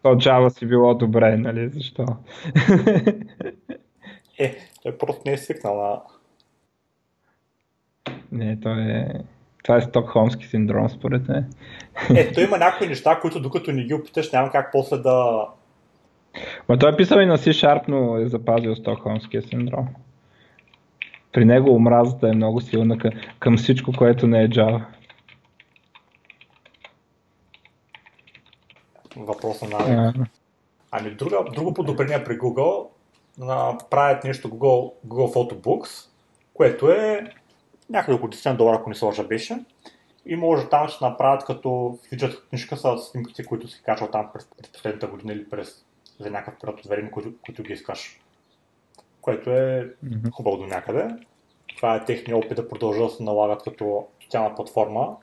То Java си било добре, нали? Защо? Е, той просто не е свикнал на... не, то е... Това е стокхолмски синдром, според мен. Е, той има някои неща, които докато не ги опиташ, няма как после да... Ма той е писал и на C-Sharp, но е запазил стокхолмския синдром. При него омразата е много силна към, към всичко, което не е Java. Въпроса на... А, Ами друга, друго подобрение при Google, на, правят нещо Google, Google Photobooks, което е някъде около 10 долара, ако не се лъжа беше. И може там да се направят като фиджет книжка с снимките, които си качвал там през, през последната година или през за някакъв период от време, които, които ги искаш. Което е хубаво до някъде. Това е техния опит да продължат да се налагат като социална платформа.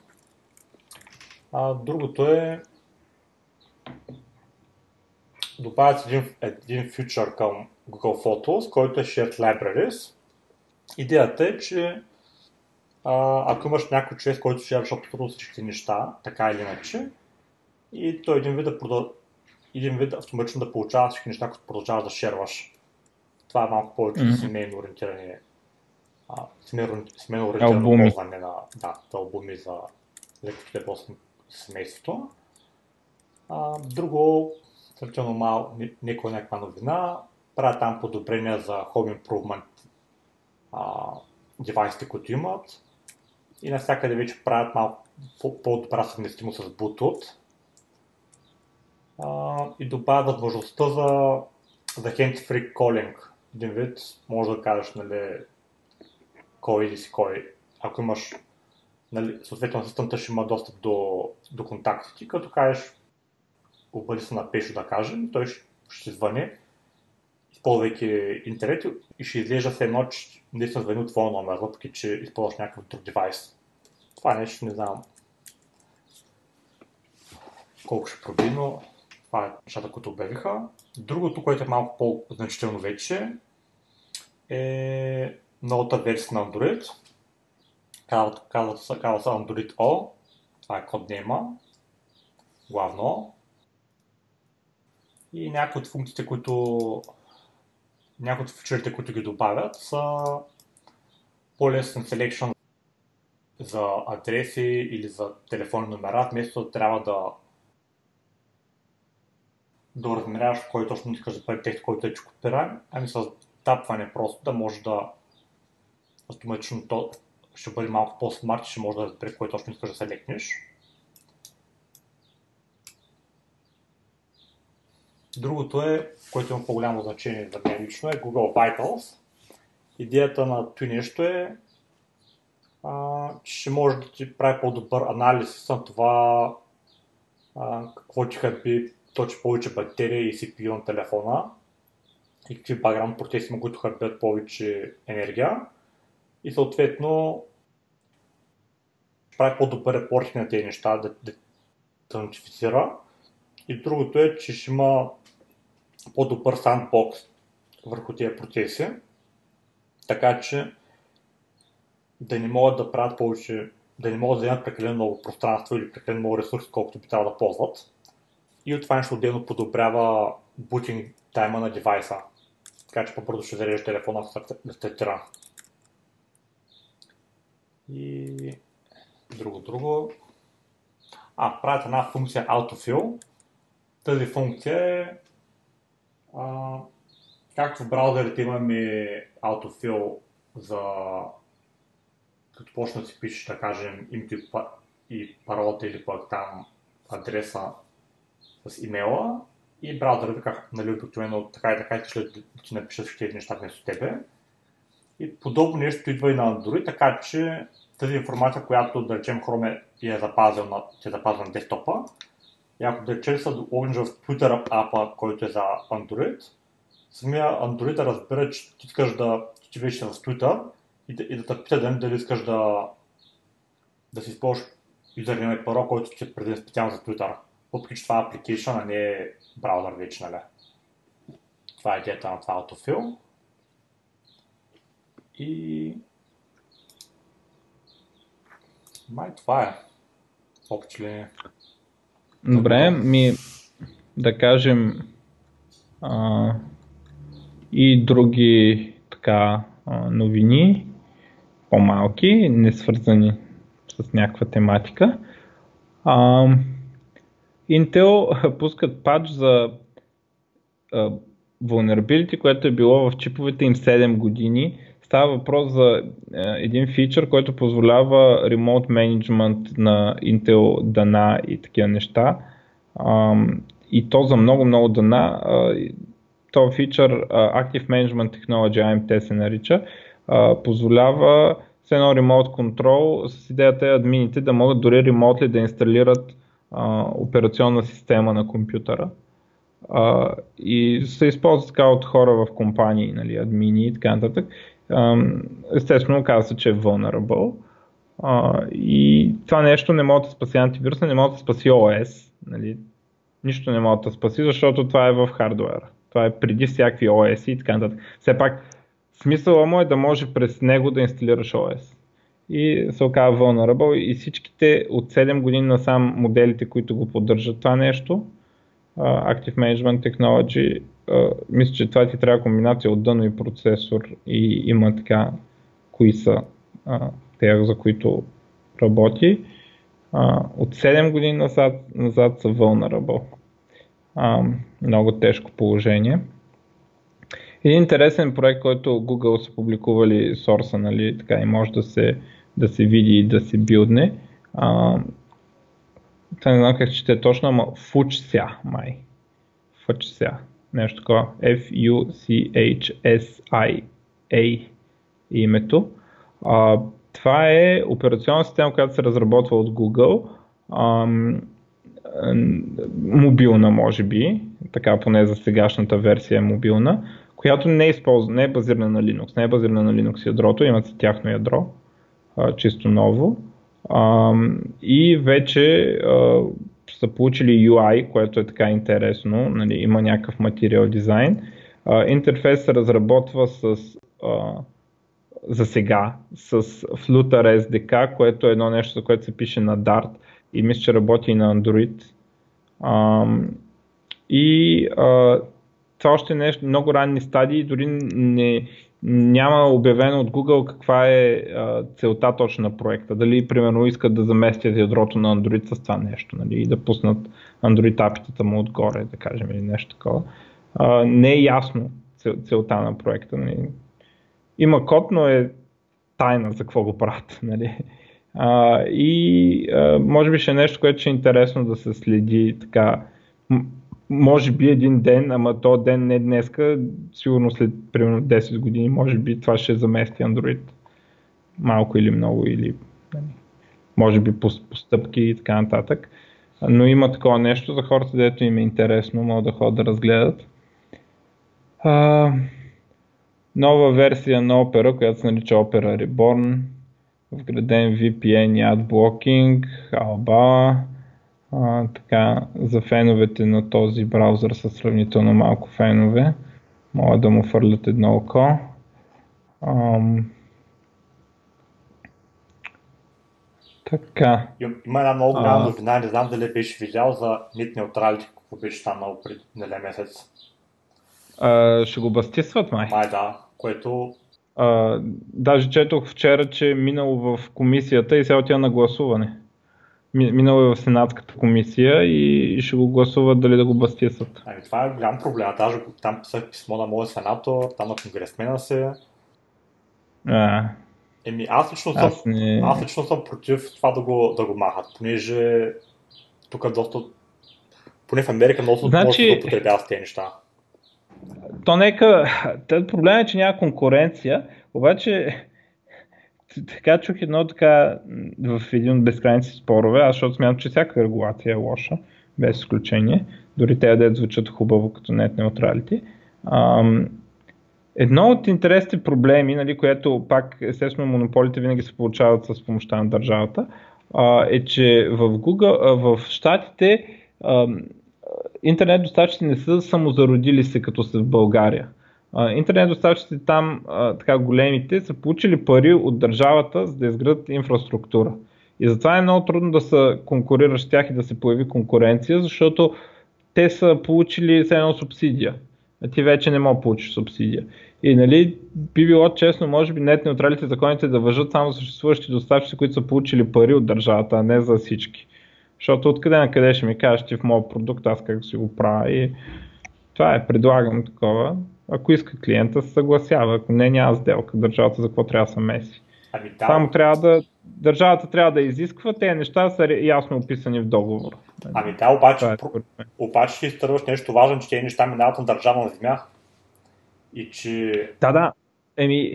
А, другото е добавят един, един фьючър към Google Photos, който е Shared Libraries. Идеята е, че а, ако имаш някой човек, който шерваш абсолютно всички неща, така или иначе, и той един вид, да продъл... един вид автоматично да получава всички неща, които продължаваш да шерваш. Това е малко повече Мгм. семейно ориентиране, а, семейно, семейно ориентирано Албуми. ползване на да, за албуми за с семейството. А, друго, сравнително малко, не, някаква новина, правят там подобрения за Home Improvement а, девайсите, които имат и навсякъде вече правят малко по- по-добра съвместимост с Bluetooth а, и добавят възможността за, за hands-free calling. Един вид, може да кажеш, нали, кой или си кой. Ако имаш, нали, съответно асистента ще има достъп до, до контактите ти, като кажеш обади се на Пешо да кажем, той ще, ще звъни, използвайки интернет и ще изглежда се едно, че наистина звъни от твоя номер, въпреки че използваш някакъв друг девайс. Това нещо не знам колко ще проби, но това е нещата, които обявиха. Другото, което е малко по-значително вече, е новата версия на Android. Казва, казва, се Android O. Това е коднейма. Главно. И някои от функциите, които някои от фичерите, които ги добавят, са по-лесен селекшн за адреси или за телефонни номера, вместо да трябва да да размеряваш кой точно искаш да бъде текст, който е копиран, ами с тапване просто да може да автоматично то ще бъде малко по-смарт ще може да разбере кой точно искаш да се лекнеш. Другото е, което има по-голямо значение за мен лично, е Google Vitals. Идеята на това нещо е, а, че ще може да ти прави по-добър анализ на това а, какво ти хаби точи повече батерия и CPU на телефона и какви баграм процеси има, които хабят повече енергия и съответно прави по-добър репортинг на тези неща, да, да, да нотифицира. И другото е, че ще има по-добър сандбокс върху тези процеси, така че да не могат да правят повече, да не могат да вземат прекалено много пространство или прекалено много ресурси, колкото би трябвало да ползват. И от това нещо отделно подобрява бутинг тайма на девайса. Така че по-бързо ще зарежеш телефона да стартира. И друго, друго. А, правят една функция autofill. Тази функция е а, както в браузърите имаме autofill за като почне да си пишеш, да кажем, името и паролата или пък там адреса с имейла и браузъра така, нали, обикновено така и така искаш да ти напишат всички неща вместо тебе. И подобно нещо идва и на Android, така че тази информация, която да речем Chrome е запазил на, е запазил на десктопа, и ако да речем са логнеш в Twitter апа, който е за Android, самия Android да разбира, че ти искаш да ти вече в Twitter и да, и да те пита дали искаш да, да си използваш юзернем и парол, който ти е предвиден специално за Twitter. Въпреки, че това е application, а не е браузър вече, нали? Това е идеята на това autofill. И... Май това е. Общо ли Добре, ми да кажем а, и други така новини, по-малки, не свързани с някаква тематика. А, Intel пускат патч за а, vulnerability, което е било в чиповете им 7 години. Става въпрос за а, един фичър, който позволява remote management на Intel дана и такива неща. А, и то за много-много дана. То фичър Active Management Technology, AMT се нарича, позволява с едно remote control с идеята е админите да могат дори ремонтли да инсталират а, операционна система на компютъра. А, и се използват така от хора в компании, нали, админи и така нататък. естествено, казва се, че е vulnerable. А, и това нещо не може да спаси антивируса, не може да спаси OS. Нали. Нищо не може да спаси, защото това е в хардуера. Това е преди всякакви OS и така нататък. Все пак смисъла му е да може през него да инсталираш OS и се оказва vulnerable и всичките от 7 години насам моделите, които го поддържат това нещо, Active Management Technology, мисля, че това ти трябва комбинация от дъно и процесор и има така кои са те, за които работи. От 7 години назад, назад са vulnerable. Много тежко положение. Един интересен проект, който Google са публикували сорса, нали, така и може да се да се види и да се билдне. А, не знам как чете точно, ама FUCHSA май. FUCHSA. Нещо такова. F-U-C-H-S-I-A името. А, това е операционна система, която се разработва от Google. А, мобилна, може би, така поне за сегашната версия е мобилна, която не е, използва, не е базирана на Linux, не е базирана на Linux ядрото, имат си тяхно ядро чисто ново. И вече са получили UI, което е така интересно, нали, има някакъв материал дизайн. Интерфейс се разработва с за сега с Flutter SDK, което е едно нещо, за което се пише на Dart и мисля, че работи и на Android. И това още нещо, много ранни стадии, дори не, няма обявено от Google каква е а, целта точно на проекта. Дали, примерно, искат да заместят ядрото на Android с това нещо нали, и да пуснат Android апитата му отгоре, да кажем, или нещо такова. А, не е ясно цел, целта на проекта. Нали. Има код, но е тайна за какво го правят. Нали. А, и а, може би ще е нещо, което ще е интересно да се следи така може би един ден, ама то ден не днеска, сигурно след примерно 10 години, може би това ще замести Android. Малко или много, или нали, може би по, по стъпки и така нататък. Но има такова нещо за хората, дето им е интересно, могат да ходят да разгледат. А, нова версия на Opera, която се нарича Opera Reborn, вграден VPN и AdBlocking, Alba, а, така, за феновете на този браузър са сравнително малко фенове. Могат да му фърлят едно око. Ам... Така. Има една много голяма новина, не знам дали беше видял за нет неутралите, какво беше станало преди неделя месец. А, ще го бастисват май. Май да, което... А, даже четох вчера, че е минало в комисията и сега отива на гласуване минало е в Сенатската комисия и ще го гласуват дали да го бастисат. Ами това е голям проблем. Даже там писах писмо на моя сенатор, там на конгресмена се. А. Еми, аз лично, съм, аз, не... аз лично съм против това да го, да го махат, понеже тук е доста, поне в Америка много значи... може да употребява с тези неща. То нека, проблем е, че няма конкуренция, обаче така чух едно така в един от безкрайници спорове, аз защото смятам, че всяка регулация е лоша, без изключение, дори те да звучат хубаво като нет неутралити. Едно от интересните проблеми, нали, което пак естествено монополите винаги се получават с помощта на държавата, е, че в Google, в Штатите интернет доставчици не са самозародили се като са в България интернет доставчиците там, така големите, са получили пари от държавата, за да изградат инфраструктура. И затова е много трудно да се конкурира с тях и да се появи конкуренция, защото те са получили все едно субсидия. А ти вече не мога да получиш субсидия. И нали, би било честно, може би нет неутралите законите да въжат само съществуващи доставчици, които са получили пари от държавата, а не за всички. Защото откъде на къде ще ми кажеш ти в моят продукт, аз как си го правя и това е, предлагам такова. Ако иска клиента, се съгласява. Ако не, няма сделка. Държавата за какво трябва да се меси. Ами, да. Само трябва да, държавата трябва да изисква, тези неща са ясно описани в договор. Ами да, обаче, е, обаче ще изтърваш нещо важно, че тези неща минават на държавна земя. И че... Да, да. Еми...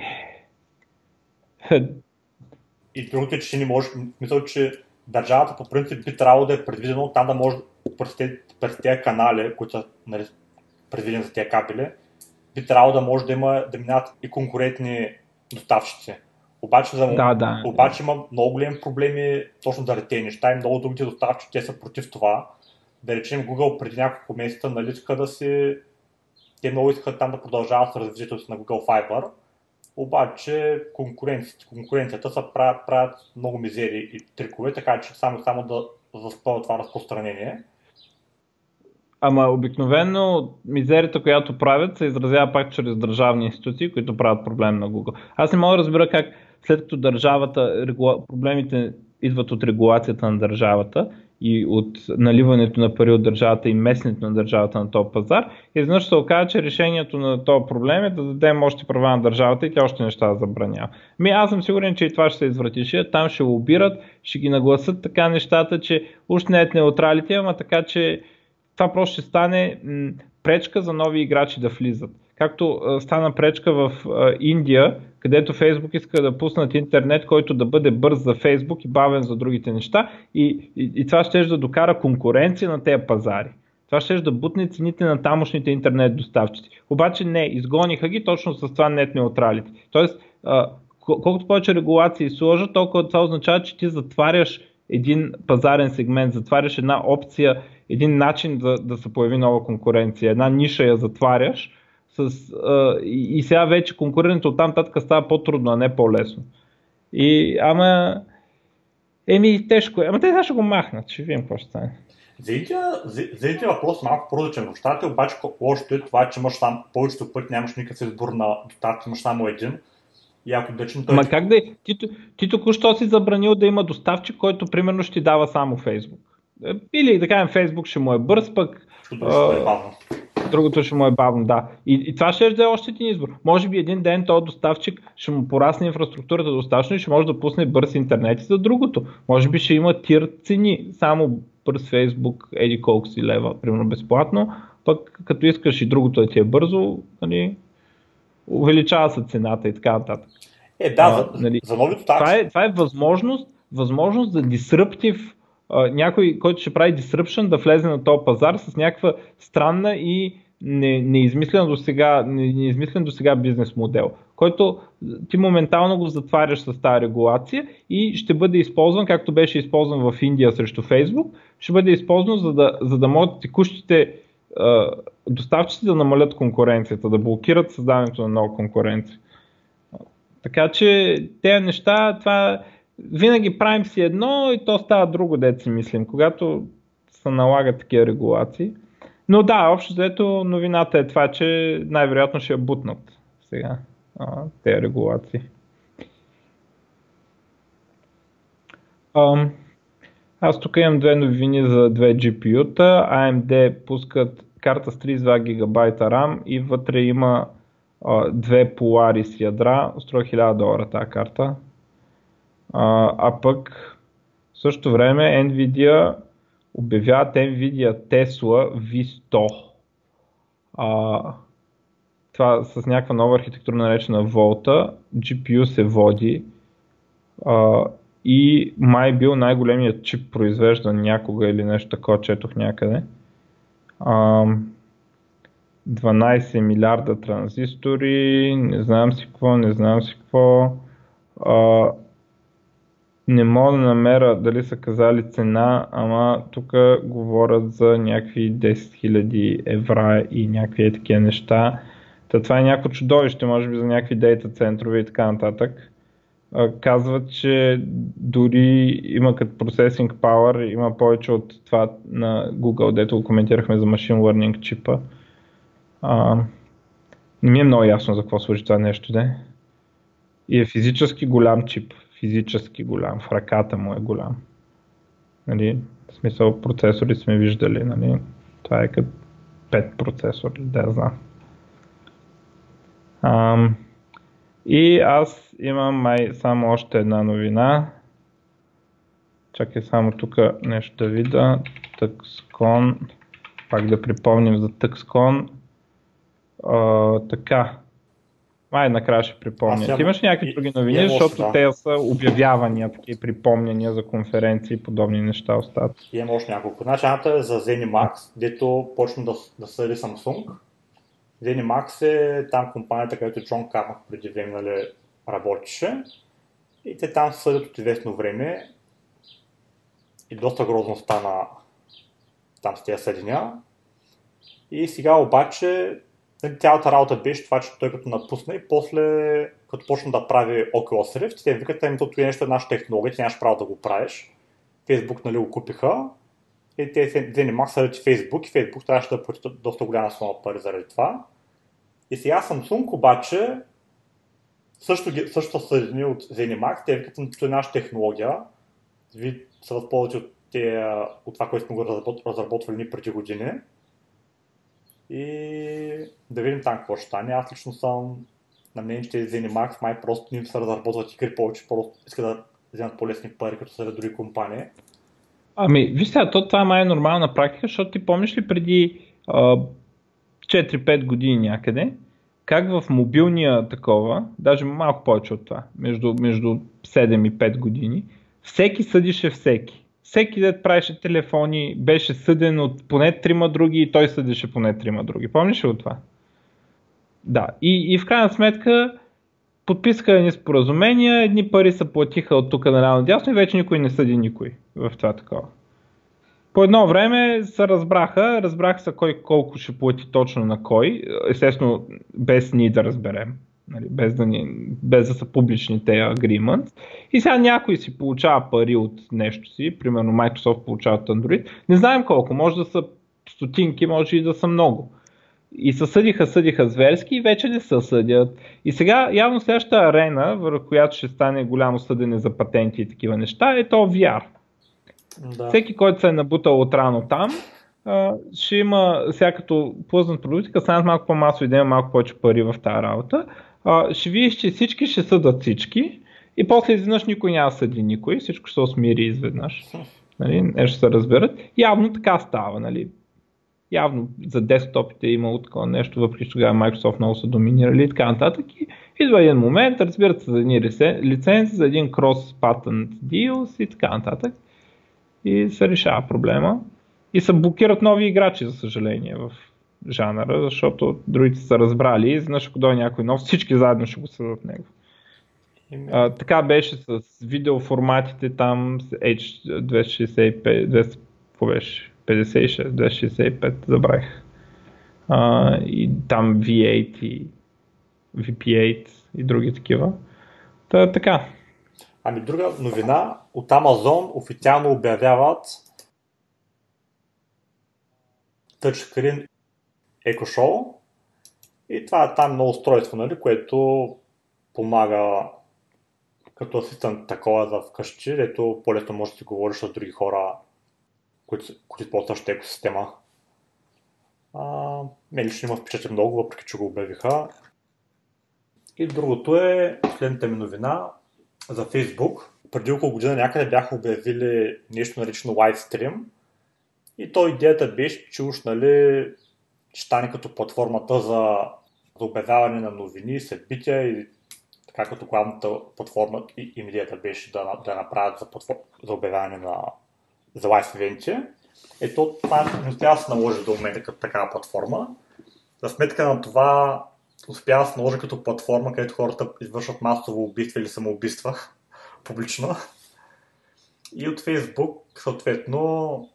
И другото е, че не може... Мисля, че държавата по принцип би трябвало да е предвидено там да може през тези, през тези канали, които са нали, предвидени за тези кабели, би трябвало да може да има да минат и конкурентни доставчици. Обаче, за, да, да. обаче има много големи проблеми точно заради тези неща и много другите доставчици те са против това. Да речем Google преди няколко месеца нали да си те много искат там да продължават с развитието си на Google Fiber, обаче конкуренцията, конкуренцията са правят, правят много мизери и трикове, така че само, само да заспъват това разпространение. Ама обикновено мизерията, която правят, се изразява пак чрез държавни институции, които правят проблем на Google. Аз не мога да разбера как след като държавата, проблемите идват от регулацията на държавата и от наливането на пари от държавата и местенето на държавата на този пазар, изведнъж се оказа, че решението на този проблем е да дадем още права на държавата и тя още неща да забранява. Ми аз съм сигурен, че и това ще се извратише, там ще лобират, ще ги нагласат така нещата, че уж не е неутралите, ама така, че това просто ще стане пречка за нови играчи да влизат. Както стана пречка в Индия, където Фейсбук иска да пуснат интернет, който да бъде бърз за Фейсбук и бавен за другите неща и, и, и това ще да докара конкуренция на тези пазари. Това ще да бутне цените на тамошните интернет доставчици. Обаче не, изгониха ги точно с това нет неутралите. Тоест, колкото повече регулации сложат, толкова това означава, че ти затваряш един пазарен сегмент, затваряш една опция, един начин да, да се появи нова конкуренция, една ниша я затваряш с, а, и, и сега вече конкурирането от там татка става по-трудно, а не по-лесно. И, ама, еми тежко е, ама те ще го махнат, ще видим какво ще стане. За един въпрос малко по-различен в щатите, обаче лошото е това, че имаш сам, повечето пъти нямаш никакъв избор на доставка, имаш само един. И ако дъчим той... Ма как да е? Ти, ти току-що си забранил да има доставчик, който примерно ще ти дава само Фейсбук. Е, или да кажем Фейсбук ще му е бърз, пък... Другото ще му е бавно. Другото ще му е бавно, да. И, и това ще е още един избор. Може би един ден този доставчик ще му порасне инфраструктурата достатъчно и ще може да пусне бърз интернет и за другото. Може би ще има тир цени, само бърз Фейсбук, еди колко си лева, примерно безплатно, пък като искаш и другото да ти е бързо, нали, увеличава се цената и така нататък. Е, да, а, за, нали, за новите такси. Това е, това е възможност, възможност за а, някой, който ще прави disruption, да влезе на този пазар с някаква странна и не, неизмислен до сега, не, неизмислен до сега бизнес модел, който ти моментално го затваряш с тази регулация и ще бъде използван, както беше използван в Индия срещу Facebook, ще бъде използван за да, за да могат текущите доставчици да намалят конкуренцията, да блокират създаването на нова конкуренция. Така че тези неща, това винаги правим си едно и то става друго, дете си мислим, когато се налагат такива регулации. Но да, общо взето новината е това, че най-вероятно ще я бутнат сега тези регулации. Аз тук имам две новини за две GPU-та. AMD пускат карта с 32 ГБ RAM и вътре има а, две Polaris ядра. Струва 1000 долара тази карта. А, а пък в същото време Nvidia обявяват Nvidia Tesla V100. А, това с някаква нова архитектура наречена Volta. GPU се води. А, и май бил най-големият чип произвеждан някога или нещо такова, четох някъде. 12 милиарда транзистори, не знам си какво, не знам си какво. А, не мога да намеря дали са казали цена, ама тук говорят за някакви 10 000 евра и някакви е такива неща. Та това е някакво чудовище, може би за някакви дейта центрове и така нататък казват, че дори има като processing power, има повече от това на Google, дето го коментирахме за machine learning чипа. А, не ми е много ясно за какво служи това нещо, де. И е физически голям чип, физически голям, в ръката му е голям. Нали, в смисъл процесори сме виждали, нали, това е като 5 процесори, да знам. А, и аз имам май само още една новина. Чакай само тук нещо да видя. Tuxcon. Пак да припомним за Tuxcon. А, така. Май накрая ще припомня. Ти имаш някакви други новини, и, защото да. те са обявявания, такива припомняния за конференции и подобни неща остават. Имам още няколко. Значи е за ZeniMax, дето почна да, да съди Samsung Zenimax е там компанията, където Джон Кармак преди време нали, работеше. И те там съдят от известно време. И доста грозно стана там с тези съдения. И сега обаче нали, цялата работа беше това, че той като напусна и после като почна да прави Oculus Rift, те викат, ами то нещо е наша технология, ти нямаш право да го правиш. Facebook нали, го купиха и те се занимаваха с Facebook и Facebook трябваше да плати доста голяма сума пари заради това. И сега Samsung обаче също, също са съедини от ZeniMax, те викат, че е наша технология, ви се възползвате от, те, от това, което сме го разработвали преди години. И да видим там какво ще стане. Аз лично съм на мнение, че ZeniMax май просто не са разработват игри повече, просто искат да вземат по-лесни пари, като са други компании. Ами, виж сега, то това май е нормална практика, защото ти помниш ли преди а, 4-5 години някъде, как в мобилния такова, даже малко повече от това, между, между 7 и 5 години, всеки съдише всеки. Всеки дет правеше телефони, беше съден от поне трима други и той съдише поне трима други. Помниш ли от това? Да. И, и в крайна сметка подписаха едни споразумения, едни пари се платиха от тук на дясно и вече никой не съди никой в това такова. По едно време се разбраха, разбраха се кой колко ще плати точно на кой, естествено без ние да разберем, нали, без, да ни, без да са публични тези agreements. И сега някой си получава пари от нещо си, примерно Microsoft получава от Android, не знаем колко, може да са стотинки, може и да са много. И се съдиха, съдиха зверски и вече не се съдят. И сега явно следващата арена, върху която ще стане голямо съдене за патенти и такива неща, е то VR. Да. Всеки, който се е набутал от рано там, ще има, сега като плъзнат продуктика, станат малко по-масово и да има малко повече пари в тази работа. Ще видиш, че всички ще съдат всички и после изведнъж никой няма съди никой, всичко ще се усмири изведнъж. Нали, нещо се разберат. Явно така става. Нали. Явно за десктопите е имало такова нещо, въпреки че тогава Microsoft много са доминирали и така нататък. И идва един момент, разбират се за едни лицензи, за един cross-patent deals и така нататък. И се решава проблема. И се блокират нови играчи, за съжаление, в жанъра, защото другите са разбрали и знаеш, ако дойде някой нов, всички заедно ще го съдат него. А, така беше с видеоформатите там, H265, 200, беше? 56, 265, забравих. А, и там V8 и VP8 и други такива. Та, така. Ами друга новина от Amazon официално обявяват Touchscreen Echo Show и това е там едно устройство, нали, което помага като асистент такова за вкъщи, дето по-лесно може да си говориш с други хора които, които използват същата екосистема. А, мен лично има впечатлен много, въпреки че го обявиха. И другото е последната ми новина за Facebook. Преди около година някъде бяха обявили нещо наречено Livestream. И то идеята беше, че уж нали, стане като платформата за, за обявяване на новини, събития и така като главната платформа и им идеята беше да, да направят за, платформ, за обявяване на за лайф ивенти, ето това не успя да се наложи до момента като такава платформа. За сметка на това успя да се наложи като платформа, където хората извършват масово убийства или самоубийства публично. И от Facebook, съответно,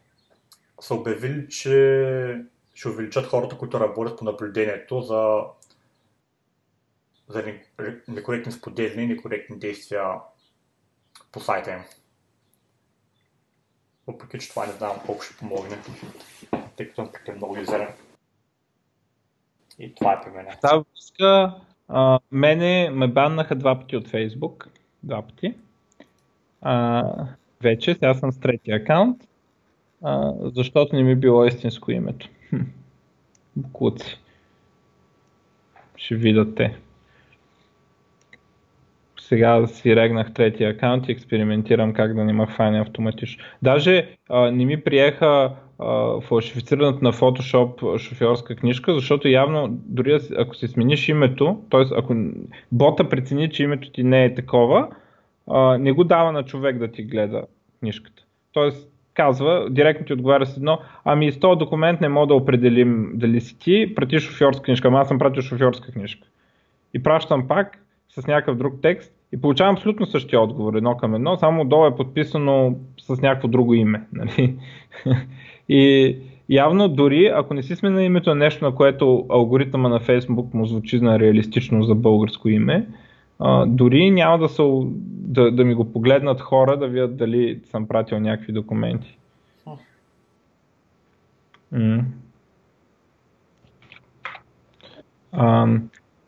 са обявили, че ще увеличат хората, които работят по наблюдението за, за некоректни споделяния и некоректни действия по сайта им. Въпреки, че това не знам колко ще помогне, тъй като съм прекалено много юзерен. И това е при мен. Тази връзка, а, мене ме баннаха два пъти от Facebook. Два пъти. А, вече, сега съм с третия акаунт, а, защото не ми било истинско името. Буклуци. Ще видят те сега си регнах третия акаунт и експериментирам как да не ме хване автоматично. Даже а, не ми приеха фалшифицирането на Photoshop шофьорска книжка, защото явно дори ако си смениш името, т.е. ако бота прецени, че името ти не е такова, а, не го дава на човек да ти гледа книжката. Тоест казва, директно ти отговаря с едно, ами с този документ не мога да определим дали си ти, прати шофьорска книжка, ама аз съм пратил шофьорска книжка. И пращам пак с някакъв друг текст и получавам абсолютно същия отговор, едно към едно, само долу е подписано с някакво друго име. Нали? и явно дори ако не си сме на името на нещо, на което алгоритъма на Facebook му звучи на реалистично за българско име, а, дори няма да, са, да, да ми го погледнат хора да видят дали съм пратил някакви документи. Mm.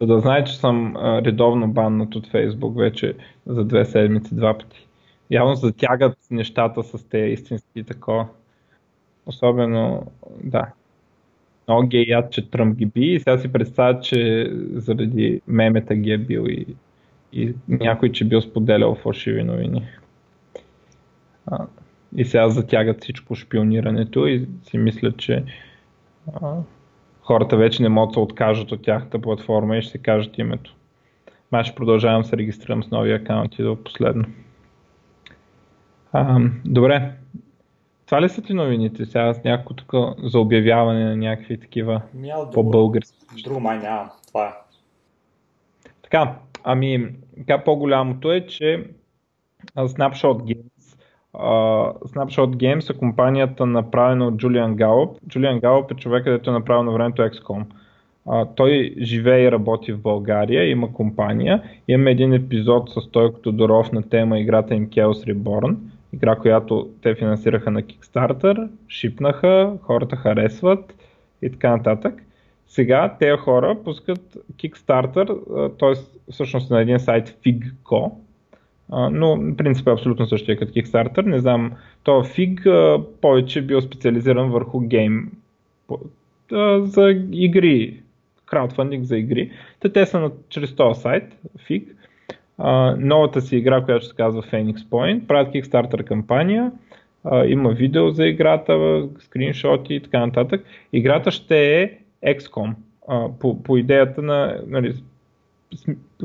За да знае, че съм редовно баннат от Фейсбук вече за две седмици, два пъти. Явно затягат нещата с те истински такова. Особено, да. Много ги яд, че Тръмп ги би и сега си представя, че заради мемета ги е бил и, и някой, че бил споделял фалшиви новини. А, и сега затягат всичко шпионирането и си мислят, че а, хората вече не могат да се откажат от тяхната платформа и ще кажат името. Май ще продължавам да се регистрирам с нови акаунти до последно. А, добре. Това ли са ти новините сега с някакво тук за обявяване на някакви такива по-български? Друго май няма. Това е. Така, Ами, така по-голямото е, че Snapshot Games, uh, Snapshot Games е компанията направена от Джулиан Галоп. Джулиан Галоп е човек, където е направил на времето XCOM. Uh, той живее и работи в България, има компания. Имаме един епизод с той като Доров на тема играта им Chaos Reborn, игра, която те финансираха на Kickstarter, шипнаха, хората харесват и така нататък. Сега тези хора пускат Kickstarter, т.е. всъщност на един сайт Fig.co, но принцип е абсолютно същия като Kickstarter. Не знам, то Fig повече бил специализиран върху гейм за игри, краудфандинг за игри. Те, те са на, чрез този сайт, Fig. новата си игра, която се казва Phoenix Point, правят Kickstarter кампания, има видео за играта, скриншоти и така нататък. Играта ще е XCOM по, по идеята на, нали,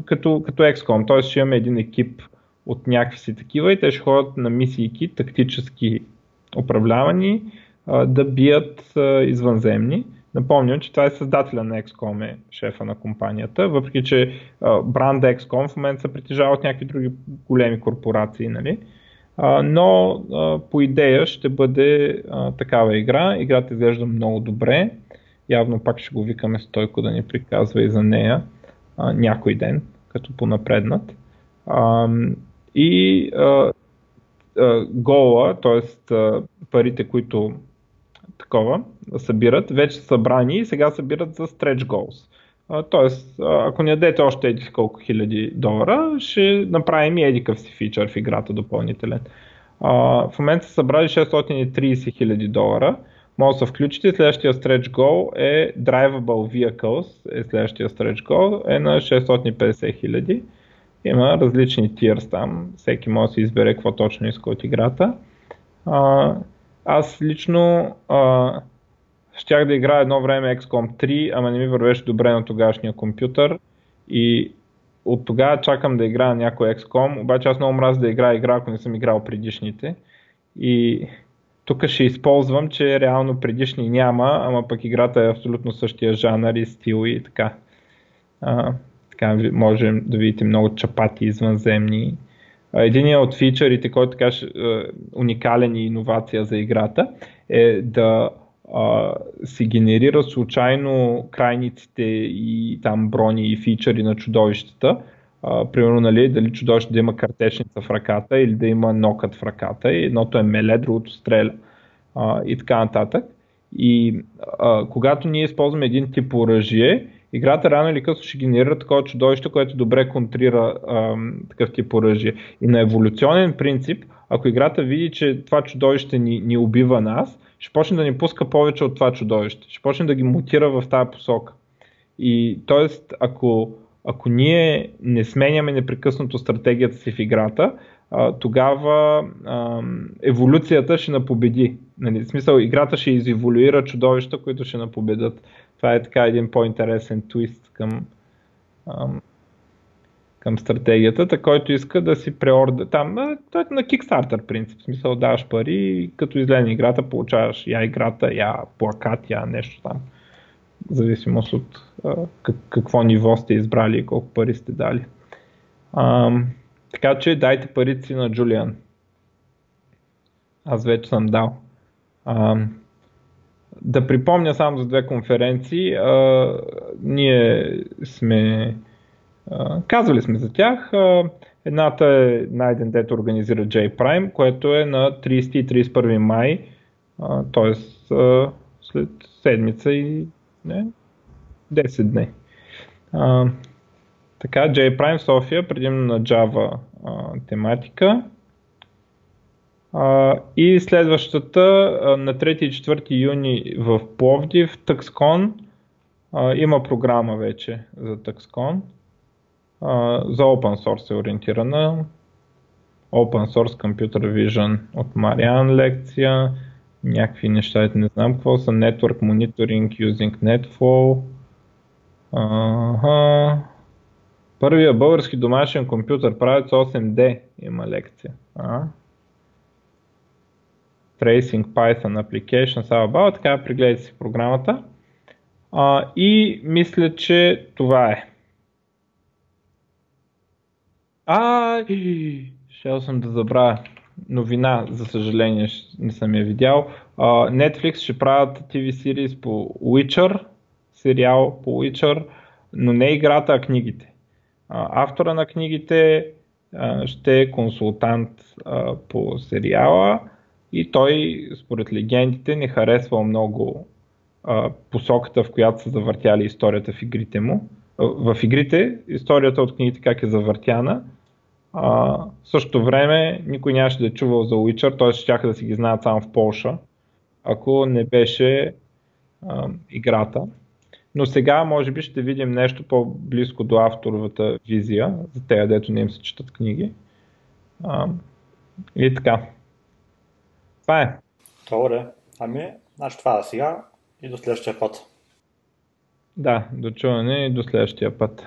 като, като XCOM, т.е. ще имаме един екип от някакви си такива и те ще ходят на мисийки, тактически управлявани, да бият извънземни. Напомням, че това е създателя на XCOM, е шефа на компанията, въпреки че бранда XCOM в момента се притежава от някакви други големи корпорации, нали? но по идея ще бъде такава игра. Играта изглежда много добре. Явно пак ще го викаме Стойко да ни приказва и за нея някой ден, като понапреднат. И а, а, гола, т.е. парите, които такова събират, вече са събрани и сега събират за stretch goals. Тоест, ако ни дадете още еди колко хиляди долара, ще направим и еди си фичър в играта допълнителен. А, в момента са събрали 630 хиляди долара, може да се включите. Следващия stretch goal е Drivable Vehicles, е следващия stretch goal, е на 650 хиляди. Има различни tiers там, всеки може да си избере какво точно иска от играта. А, аз лично а, щях да играя едно време XCOM 3, ама не ми вървеше добре на тогашния компютър и от тогава чакам да играя някой XCOM, обаче аз много мразя да играя игра, ако не съм играл предишните. И тук ще използвам, че реално предишни няма, ама пък играта е абсолютно същия жанър и стил и така. А, така можем да видите много чапати извънземни. Единият от фичърите, който така е уникален и иновация за играта е да а, си генерира случайно крайниците и там брони и фичъри на чудовищата. А, примерно, нали, дали чудовище да има картечница в ръката или да има нокът в ръката. И едното е меле, другото стреля а, и така нататък. И а, когато ние използваме един тип оръжие, играта рано или късно ще генерира такова чудовище, което добре контрира а, такъв тип оръжие. И на еволюционен принцип, ако играта види, че това чудовище ни, ни убива нас, ще почне да ни пуска повече от това чудовище. Ще почне да ги мутира в тази посока. И т.е. ако, ако ние не сменяме непрекъснато стратегията си в играта, а, тогава а, еволюцията ще напобеди. Нали, в смисъл, играта ще изеволюира чудовища, които ще напобедат. Това е така един по-интересен твист към, а, към стратегията, който иска да си преорда. Там, той е на Kickstarter принцип. В смисъл, даваш пари и като излезе играта, получаваш я играта, я плакат, я нещо там. В зависимост от а, как, какво ниво сте избрали и колко пари сте дали. А, така че дайте парите си на Джулиан. Аз вече съм дал. А, да припомня само за две конференции. А, ние сме а, казвали сме за тях. А, едната е найден дето организира J-Prime, което е на 30 и 31 май, т.е. след седмица и не, 10 дни. Така, JPrime София, предимно на Java а, тематика. И следващата на 3 и 4 юни в Пловдив. А, има програма вече за. А, за Open Source е ориентирана. Open Source Computer Vision от Мариан лекция. Някакви неща, не знам какво са. Network Monitoring Using NetFlow. Ага. Първия български домашен компютър правец 8D има лекция. А? Tracing Python Application, About, така пригледайте си програмата. А, и мисля, че това е. А, ще съм да забравя. Новина, за съжаление, не съм я видял. Netflix ще правят TV series по Witcher, сериал по Witcher, но не играта, а книгите. Автора на книгите ще е консултант по сериала и той, според легендите, не харесва много посоката, в която са завъртяли историята в игрите му. В игрите историята от книгите как е завъртяна. А, в същото време никой нямаше да е чувал за Witcher, т.е. ще да си ги знаят само в Полша, ако не беше а, играта. Но сега може би ще видим нещо по-близко до авторовата визия, за тези, дето не им се четат книги. А, и така. Това е. Добре. Ами, значи това е сега и до следващия път. Да, до чуване и до следващия път.